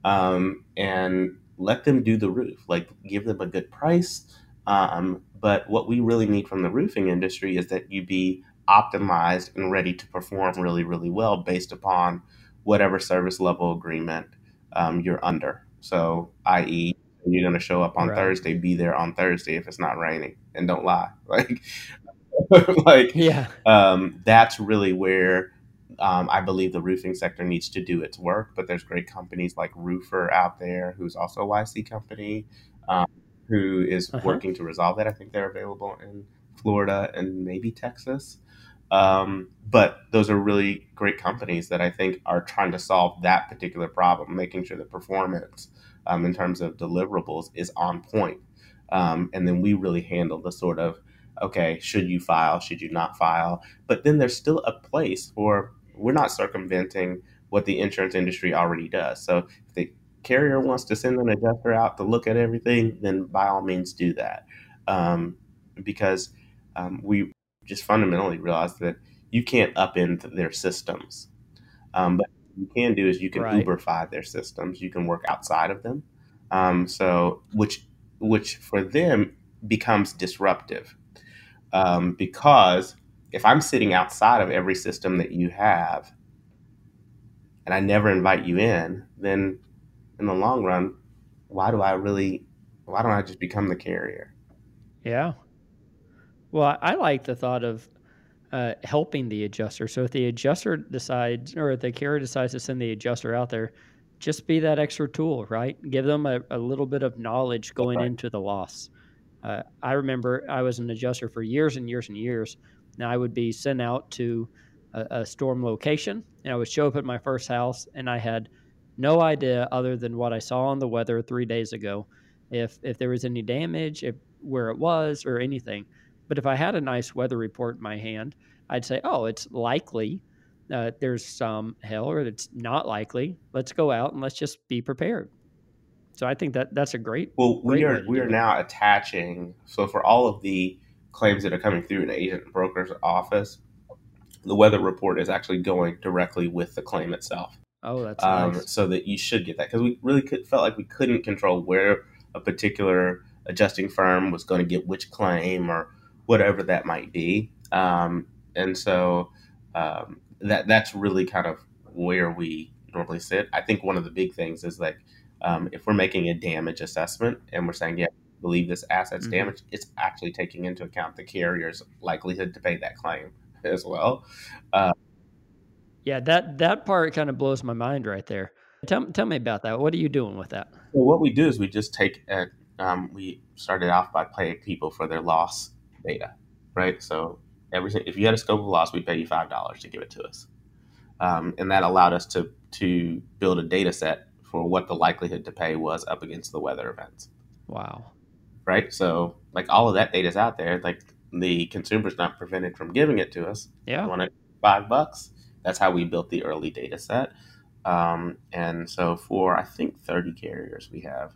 Um, and let them do the roof, like give them a good price. Um, but what we really need from the roofing industry is that you be optimized and ready to perform really, really well based upon whatever service level agreement um, you're under. So, i.e., you're going to show up on right. Thursday, be there on Thursday if it's not raining, and don't lie. Like, like yeah, um, that's really where um, I believe the roofing sector needs to do its work. But there's great companies like Roofr out there, who's also a YC company, um, who is uh-huh. working to resolve that. I think they're available in Florida and maybe Texas. Um, but those are really great companies that I think are trying to solve that particular problem, making sure the performance um, in terms of deliverables is on point. Um, and then we really handle the sort of, okay, should you file, should you not file? But then there's still a place for, we're not circumventing what the insurance industry already does. So if the carrier wants to send an adjuster out to look at everything, then by all means do that. Um, because um, we just fundamentally realized that you can't upend their systems. Um, but you can do is you can right. Uberify their systems. You can work outside of them. Um, so which which for them becomes disruptive um, because if I'm sitting outside of every system that you have and I never invite you in, then in the long run, why do I really? Why don't I just become the carrier? Yeah. Well, I like the thought of uh, helping the adjuster. So if the adjuster decides, or if the carrier decides to send the adjuster out there, just be that extra tool, right? Give them a, a little bit of knowledge going right. into the loss. Uh, I remember I was an adjuster for years and years and years. And I would be sent out to a, a storm location, and I would show up at my first house, and I had no idea other than what I saw on the weather three days ago, if if there was any damage, if where it was, or anything. But if I had a nice weather report in my hand, I'd say, "Oh, it's likely uh, there's some hail, or it's not likely. Let's go out and let's just be prepared." So I think that that's a great. Well, great we are we are it. now attaching. So for all of the claims that are coming through an agent broker's office, the weather report is actually going directly with the claim itself. Oh, that's um, nice. So that you should get that because we really could, felt like we couldn't control where a particular adjusting firm was going to get which claim or whatever that might be. Um, and so um, that that's really kind of where we normally sit. I think one of the big things is like um, if we're making a damage assessment and we're saying, yeah, believe this asset's mm-hmm. damaged, it's actually taking into account the carrier's likelihood to pay that claim as well. Uh, yeah, that that part kind of blows my mind right there. Tell, tell me about that. What are you doing with that? Well, what we do is we just take a, um, we started off by paying people for their loss data, right? So everything, if you had a scope of loss, we'd pay you five dollars to give it to us, um, and that allowed us to to build a data set for what the likelihood to pay was up against the weather events. Wow. Right. So like all of that data is out there. Like the consumer's not prevented from giving it to us. Yeah. Want it five bucks? That's how we built the early data set. Um, and so for I think 30 carriers, we have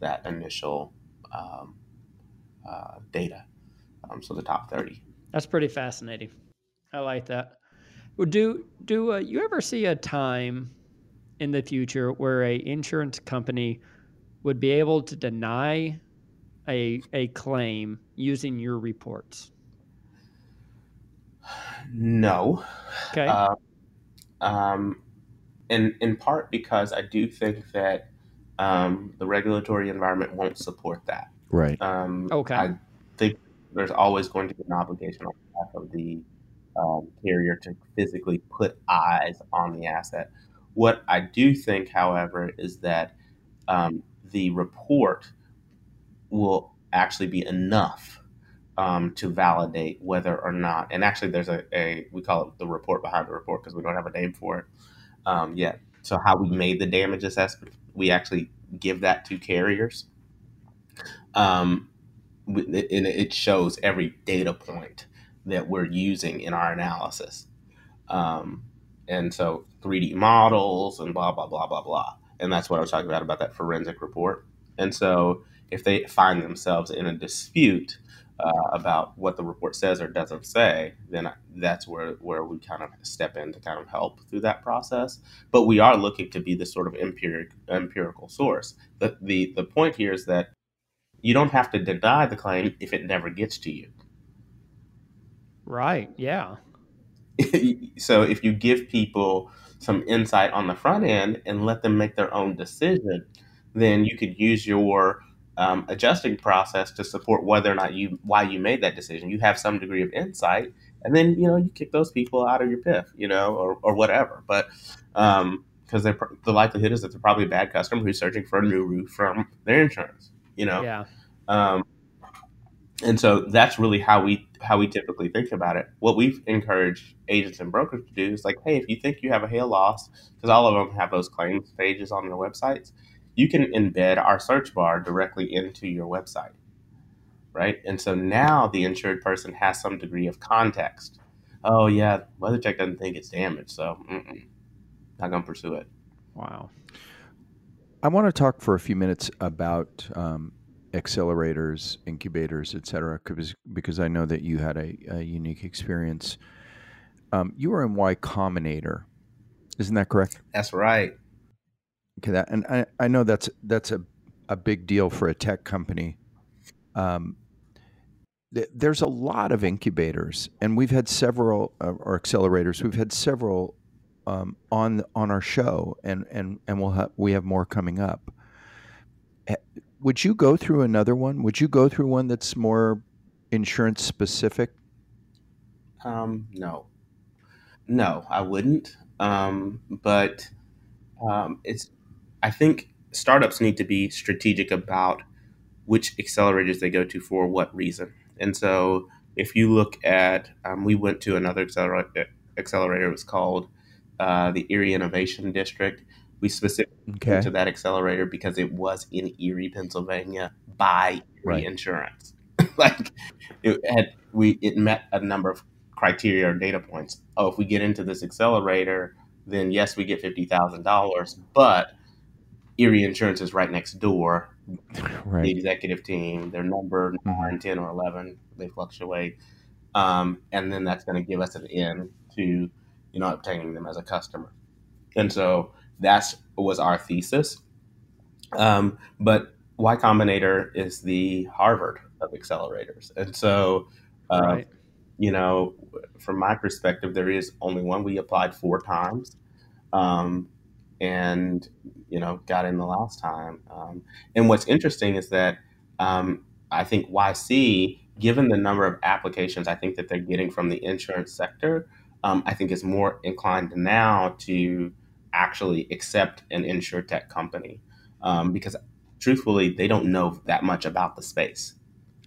that initial um, uh, data. Um, so the top 30. That's pretty fascinating. I like that. Well, do do uh, you ever see a time in the future where a insurance company would be able to deny a a claim using your reports? No. Okay. Uh, um, in in part because I do think that um, the regulatory environment won't support that. Right. Um, okay. I think there's always going to be an obligation on behalf of the um, carrier to physically put eyes on the asset. What I do think, however, is that um, the report will actually be enough um, to validate whether or not. And actually, there's a, a we call it the report behind the report because we don't have a name for it um, yet. So how we made the damage assessment, we actually give that to carriers. Um, and it shows every data point that we're using in our analysis. Um, and so 3D models and blah, blah, blah, blah, blah. And that's what I was talking about, about that forensic report. And so if they find themselves in a dispute uh, about what the report says or doesn't say, then that's where, where we kind of step in to kind of help through that process. But we are looking to be the sort of empiric, empirical source. The, the, the point here is that you don't have to deny the claim if it never gets to you. Right. Yeah. so if you give people some insight on the front end and let them make their own decision, then you could use your um, adjusting process to support whether or not you why you made that decision. You have some degree of insight, and then you know you kick those people out of your PIF, you know, or, or whatever. But um, because the likelihood is that they're probably a bad customer who's searching for a new roof from their insurance, you know. Yeah. Um, and so that's really how we how we typically think about it. What we've encouraged agents and brokers to do is like, hey, if you think you have a hail loss, because all of them have those claims pages on their websites, you can embed our search bar directly into your website, right? And so now the insured person has some degree of context. Oh yeah, WeatherCheck doesn't think it's damaged, so not gonna pursue it. Wow. I want to talk for a few minutes about um, accelerators, incubators, et cetera, because, because I know that you had a, a unique experience. Um, you were in Y Combinator, isn't that correct? That's right. Okay, that and I, I know that's that's a, a big deal for a tech company. Um, th- there's a lot of incubators, and we've had several uh, or accelerators. We've had several um, on on our show, and and and we'll have we have more coming up would you go through another one? Would you go through one that's more insurance specific? Um, no, no, I wouldn't. Um, but um, it's, I think startups need to be strategic about which accelerators they go to for what reason. And so, if you look at, um, we went to another accelerator. Accelerator it was called uh, the Erie Innovation District, we specifically okay. went to that accelerator because it was in Erie, Pennsylvania, by right. insurance. like it had we it met a number of criteria or data points. Oh, if we get into this accelerator, then yes, we get fifty thousand dollars, but Erie Insurance is right next door. Right. The executive team, their number mm-hmm. nine, ten, or eleven, they fluctuate, um, and then that's going to give us an in to you know obtaining them as a customer. And so that's was our thesis. Um, but Y Combinator is the Harvard of accelerators, and so uh, right. you know, from my perspective, there is only one. We applied four times, um, and you know, got in the last time. Um, and what's interesting is that um, I think YC, given the number of applications, I think that they're getting from the insurance sector, um, I think is more inclined now to actually accept an insure tech company um, because truthfully they don't know that much about the space.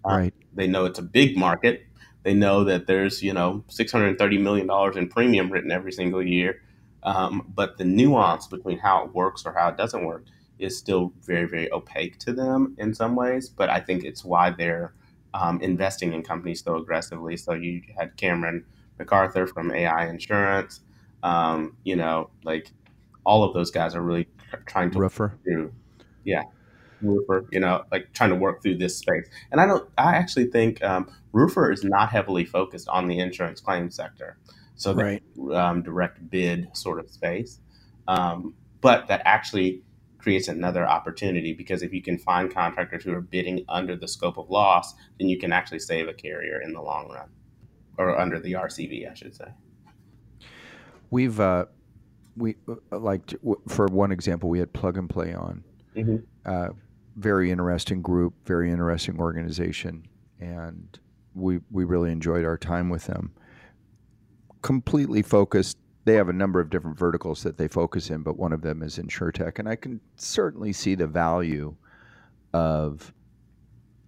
Um, right. they know it's a big market. They know that there's you know 630 million dollars in premium written every single year. Um, but the nuance between how it works or how it doesn't work is still very very opaque to them in some ways but i think it's why they're um, investing in companies so aggressively. So you had cameron mcarthur from ai insurance um, you know like all of those guys are really trying to Roofr. through, yeah, Roofr, you know, like trying to work through this space. And I don't, I actually think um, Roofr is not heavily focused on the insurance claim sector, so the right. um, direct bid sort of space. Um, but that actually creates another opportunity because if you can find contractors who are bidding under the scope of loss, then you can actually save a carrier in the long run, or under the RCV, I should say. We've uh, we uh, like for one example, we had plug and play on. Mm-hmm. Uh, very interesting group, very interesting organization, and we we really enjoyed our time with them. Completely focused. They have a number of different verticals that they focus in, but one of them is insurtech, and I can certainly see the value of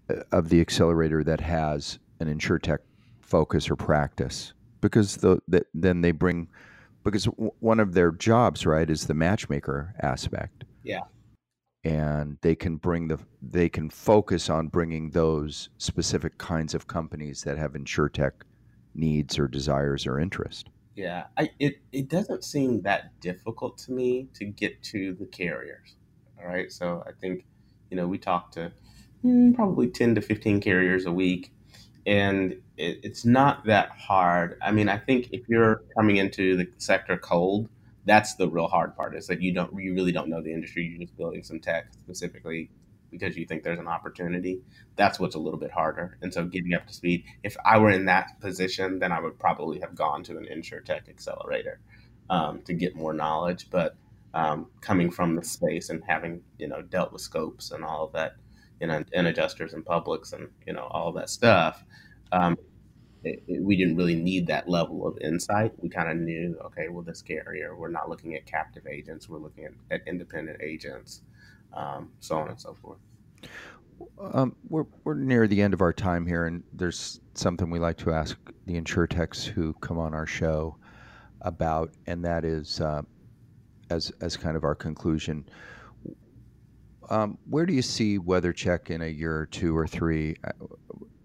uh, of the accelerator that has an insurtech focus or practice because the, the, then they bring because w- one of their jobs, right, is the matchmaker aspect. Yeah. And they can bring the they can focus on bringing those specific kinds of companies that have insurtech needs or desires or interest. Yeah, I, it it doesn't seem that difficult to me to get to the carriers. All right, so I think you know we talk to mm, probably ten to fifteen carriers a week, and it, it's not that hard. I mean, I think if you're coming into the sector cold, that's the real hard part. Is that you don't you really don't know the industry. You're just building some tech specifically because you think there's an opportunity. That's what's a little bit harder. And so getting up to speed. If I were in that position, then I would probably have gone to an insure tech accelerator um, to get more knowledge. But um, coming from the space and having you know dealt with scopes and all of that know, and adjusters and publics and you know all that stuff. Um, it, it, we didn't really need that level of insight. We kind of knew, okay, well, this carrier, we're not looking at captive agents, we're looking at, at independent agents, um, so on and so forth. Um, we're, we're near the end of our time here, and there's something we like to ask the insure techs who come on our show about, and that is uh, as, as kind of our conclusion um, where do you see WeatherCheck in a year or two or three? Uh,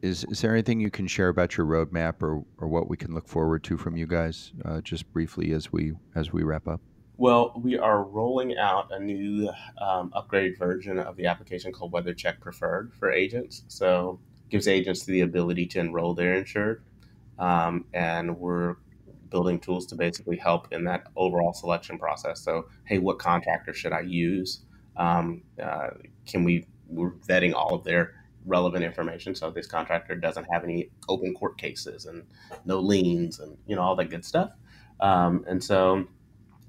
is is there anything you can share about your roadmap or, or what we can look forward to from you guys, uh, just briefly as we as we wrap up? Well, we are rolling out a new um, upgraded version of the application called WeatherCheck Preferred for agents. So gives agents the ability to enroll their insured. Um, and we're building tools to basically help in that overall selection process. So, hey, what contractor should I use? Um, uh, can we, we're vetting all of their relevant information. So this contractor doesn't have any open court cases and no liens and, you know, all that good stuff. Um, and so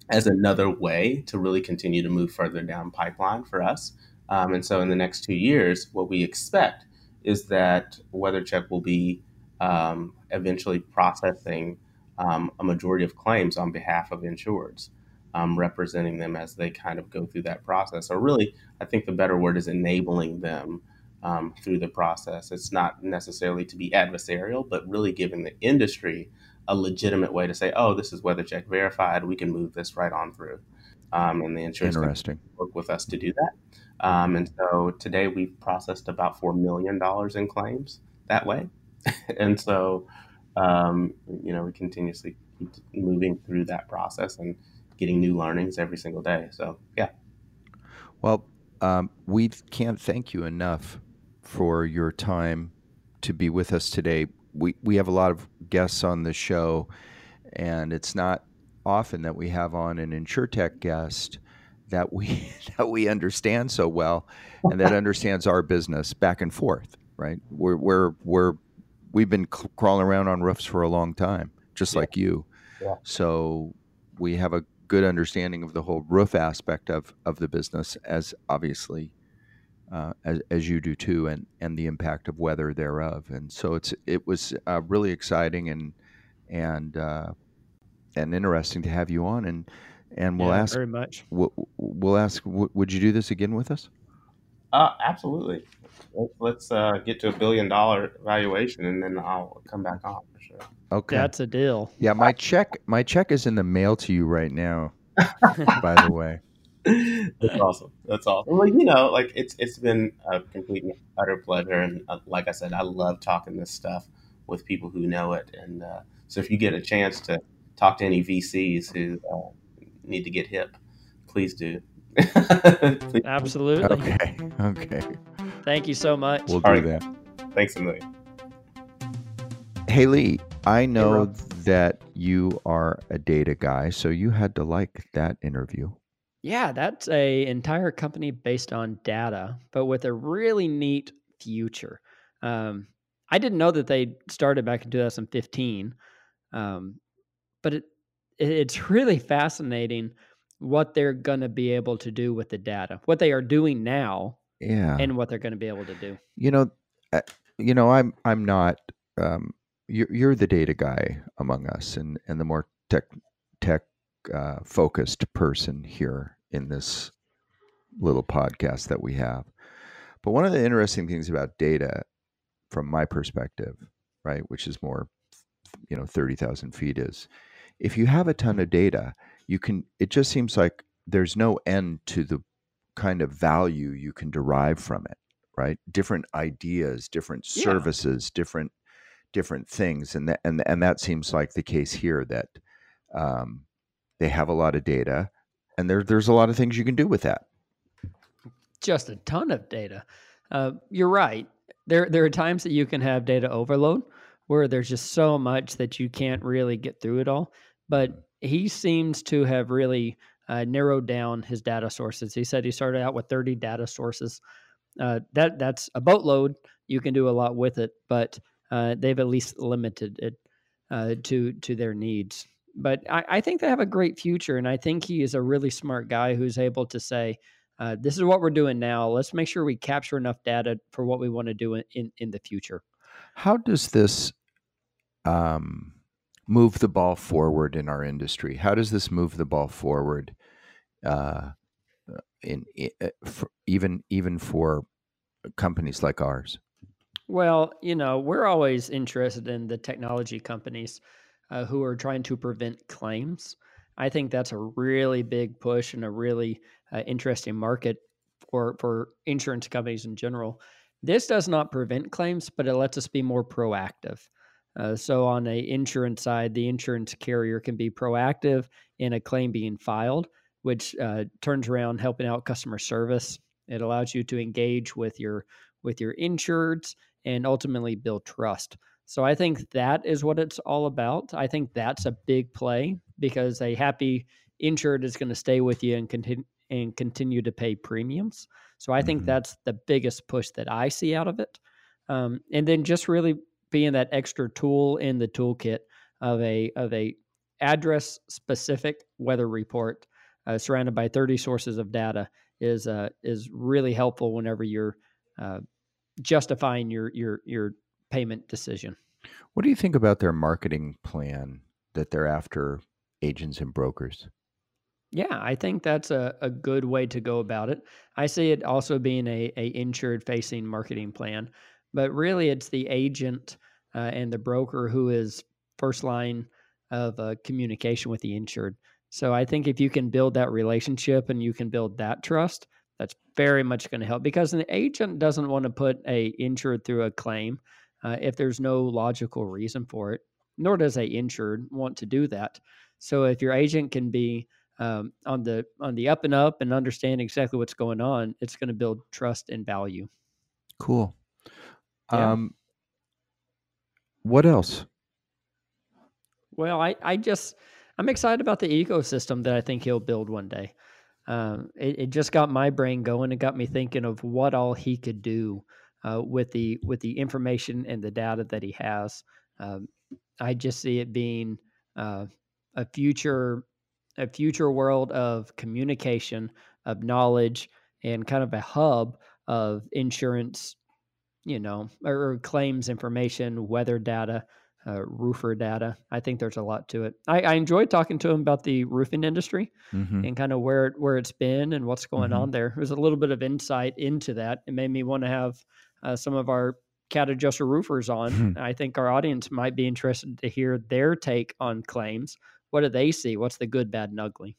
as another way to really continue to move further down pipeline for us. Um, and so in the next two years, what we expect is that WeatherCheck will be um, eventually processing um, a majority of claims on behalf of insureds, um, representing them as they kind of go through that process. Or really, I think the better word is enabling them um, through the process. It's not necessarily to be adversarial, but really giving the industry a legitimate way to say, oh, this is WeatherCheck verified. We can move this right on through. Um, and the insurance Interesting. work with us to do that. Um, and so today we've processed about $4 million in claims that way. and so, um, you know, we continuously keep moving through that process and getting new learnings every single day. So, yeah. Well, um, we can't thank you enough for your time to be with us today. We, we have a lot of guests on the show, and it's not often that we have on an insurtech guest that we that we understand so well and that understands our business back and forth right we're we're, we're we've been crawling around on roofs for a long time just yeah. like you yeah. so we have a good understanding of the whole roof aspect of of the business as obviously uh, as, as you do too, and, and the impact of weather thereof. And so it's it was uh, really exciting and and uh, and interesting to have you on. And and we'll yeah, ask very much. We'll, we'll ask. would you do this again with us? Uh, absolutely. Let's uh, get to a billion dollar valuation, and then I'll come back on for sure. Okay, that's a deal. Yeah, my check my check is in the mail to you right now. by the way. That's awesome. That's awesome. Well, you know, like it's it's been a complete and utter pleasure, and uh, like I said, I love talking this stuff with people who know it. And uh, so, if you get a chance to talk to any VCs who uh, need to get hip, please do. Please. Absolutely. Okay. Okay. Thank you so much. We'll do right. that. Thanks a million. Hey Lee, I know hey, that you are a data guy, so you had to like that interview. Yeah, that's a entire company based on data, but with a really neat future. Um, I didn't know that they started back in 2015, um, but it, it's really fascinating what they're going to be able to do with the data, what they are doing now, yeah, and what they're going to be able to do. You know, uh, you know, I'm I'm not. Um, you're you're the data guy among us, and and the more tech tech uh, focused person here in this little podcast that we have. But one of the interesting things about data, from my perspective, right, which is more, you know, 30,000 feet, is if you have a ton of data, you can, it just seems like there's no end to the kind of value you can derive from it, right? Different ideas, different yeah. services, different different things and that and and that seems like the case here that um, they have a lot of data, and there there's a lot of things you can do with that. Just a ton of data. Uh, you're right. There there are times that you can have data overload where there's just so much that you can't really get through it all. But he seems to have really uh, narrowed down his data sources. He said he started out with 30 data sources. Uh, that that's a boatload. You can do a lot with it, but uh, they've at least limited it uh, to to their needs but I, I, think they have a great future, and I think he is a really smart guy who's able to say, uh, "This is what we're doing now. Let's make sure we capture enough data for what we want to do in in, in the future." How does this um, move the ball forward in our industry? How does this move the ball forward? Uh, in, in uh, even even for companies like ours. Well, you know, we're always interested in the technology companies uh, who are trying to prevent claims. I think that's a really big push and a really uh, interesting market for for insurance companies in general. This does not prevent claims, but it lets us be more proactive. Uh, so on the insurance side, the insurance carrier can be proactive in a claim being filed, which uh, turns around helping out customer service. It allows you to engage with your with your insureds and ultimately build trust. So I think that is what it's all about. I think that's a big play because a happy insured is going to stay with you and continue and continue to pay premiums. So I think mm-hmm. that's the biggest push that I see out of it. Um, and then just really being that extra tool in the toolkit of a of a address specific weather report uh, surrounded by 30 sources of data is uh, is really helpful whenever you're uh, justifying your your your payment decision. What do you think about their marketing plan that they're after agents and brokers? Yeah, I think that's a, a good way to go about it. I see it also being a, a insured facing marketing plan, but really it's the agent uh, and the broker who is first line of uh, communication with the insured. So I think if you can build that relationship and you can build that trust, that's very much going to help because an agent doesn't want to put a insured through a claim uh, if there's no logical reason for it, nor does a insured want to do that. So if your agent can be um, on the on the up and up and understand exactly what's going on, it's going to build trust and value. Cool. Yeah. Um, what else? Well, I I just I'm excited about the ecosystem that I think he'll build one day. Um, it, it, just got my brain going. It got me thinking of what all he could do uh, with the with the information and the data that he has. Um, I just see it being uh, a future a future world of communication, of knowledge, and kind of a hub of insurance, you know, or, claims information, weather data, uh, roofer data. I think there's a lot to it. I, I enjoyed talking to him about the roofing industry mm-hmm. and kind of where it, where it's been and what's going mm-hmm. on there. There's a little bit of insight into that. It made me want to have uh, some of our cat adjuster roofers on. I think our audience might be interested to hear their take on claims what do they see? What's the good, bad, and ugly?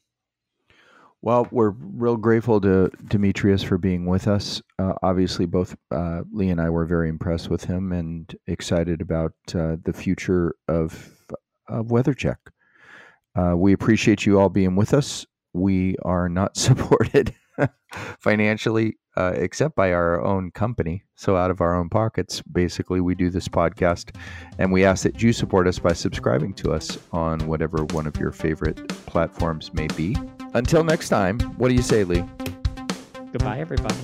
Well, we're real grateful to Demetrius for being with us. Uh, obviously, both uh, Lee and I were very impressed with him and excited about uh, the future of, of WeatherCheck. Uh, we appreciate you all being with us. We are not supported financially uh, except by our own company. So, out of our own pockets, basically, we do this podcast. And we ask that you support us by subscribing to us on whatever one of your favorite platforms may be. Until next time, what do you say, Lee? Goodbye, everybody.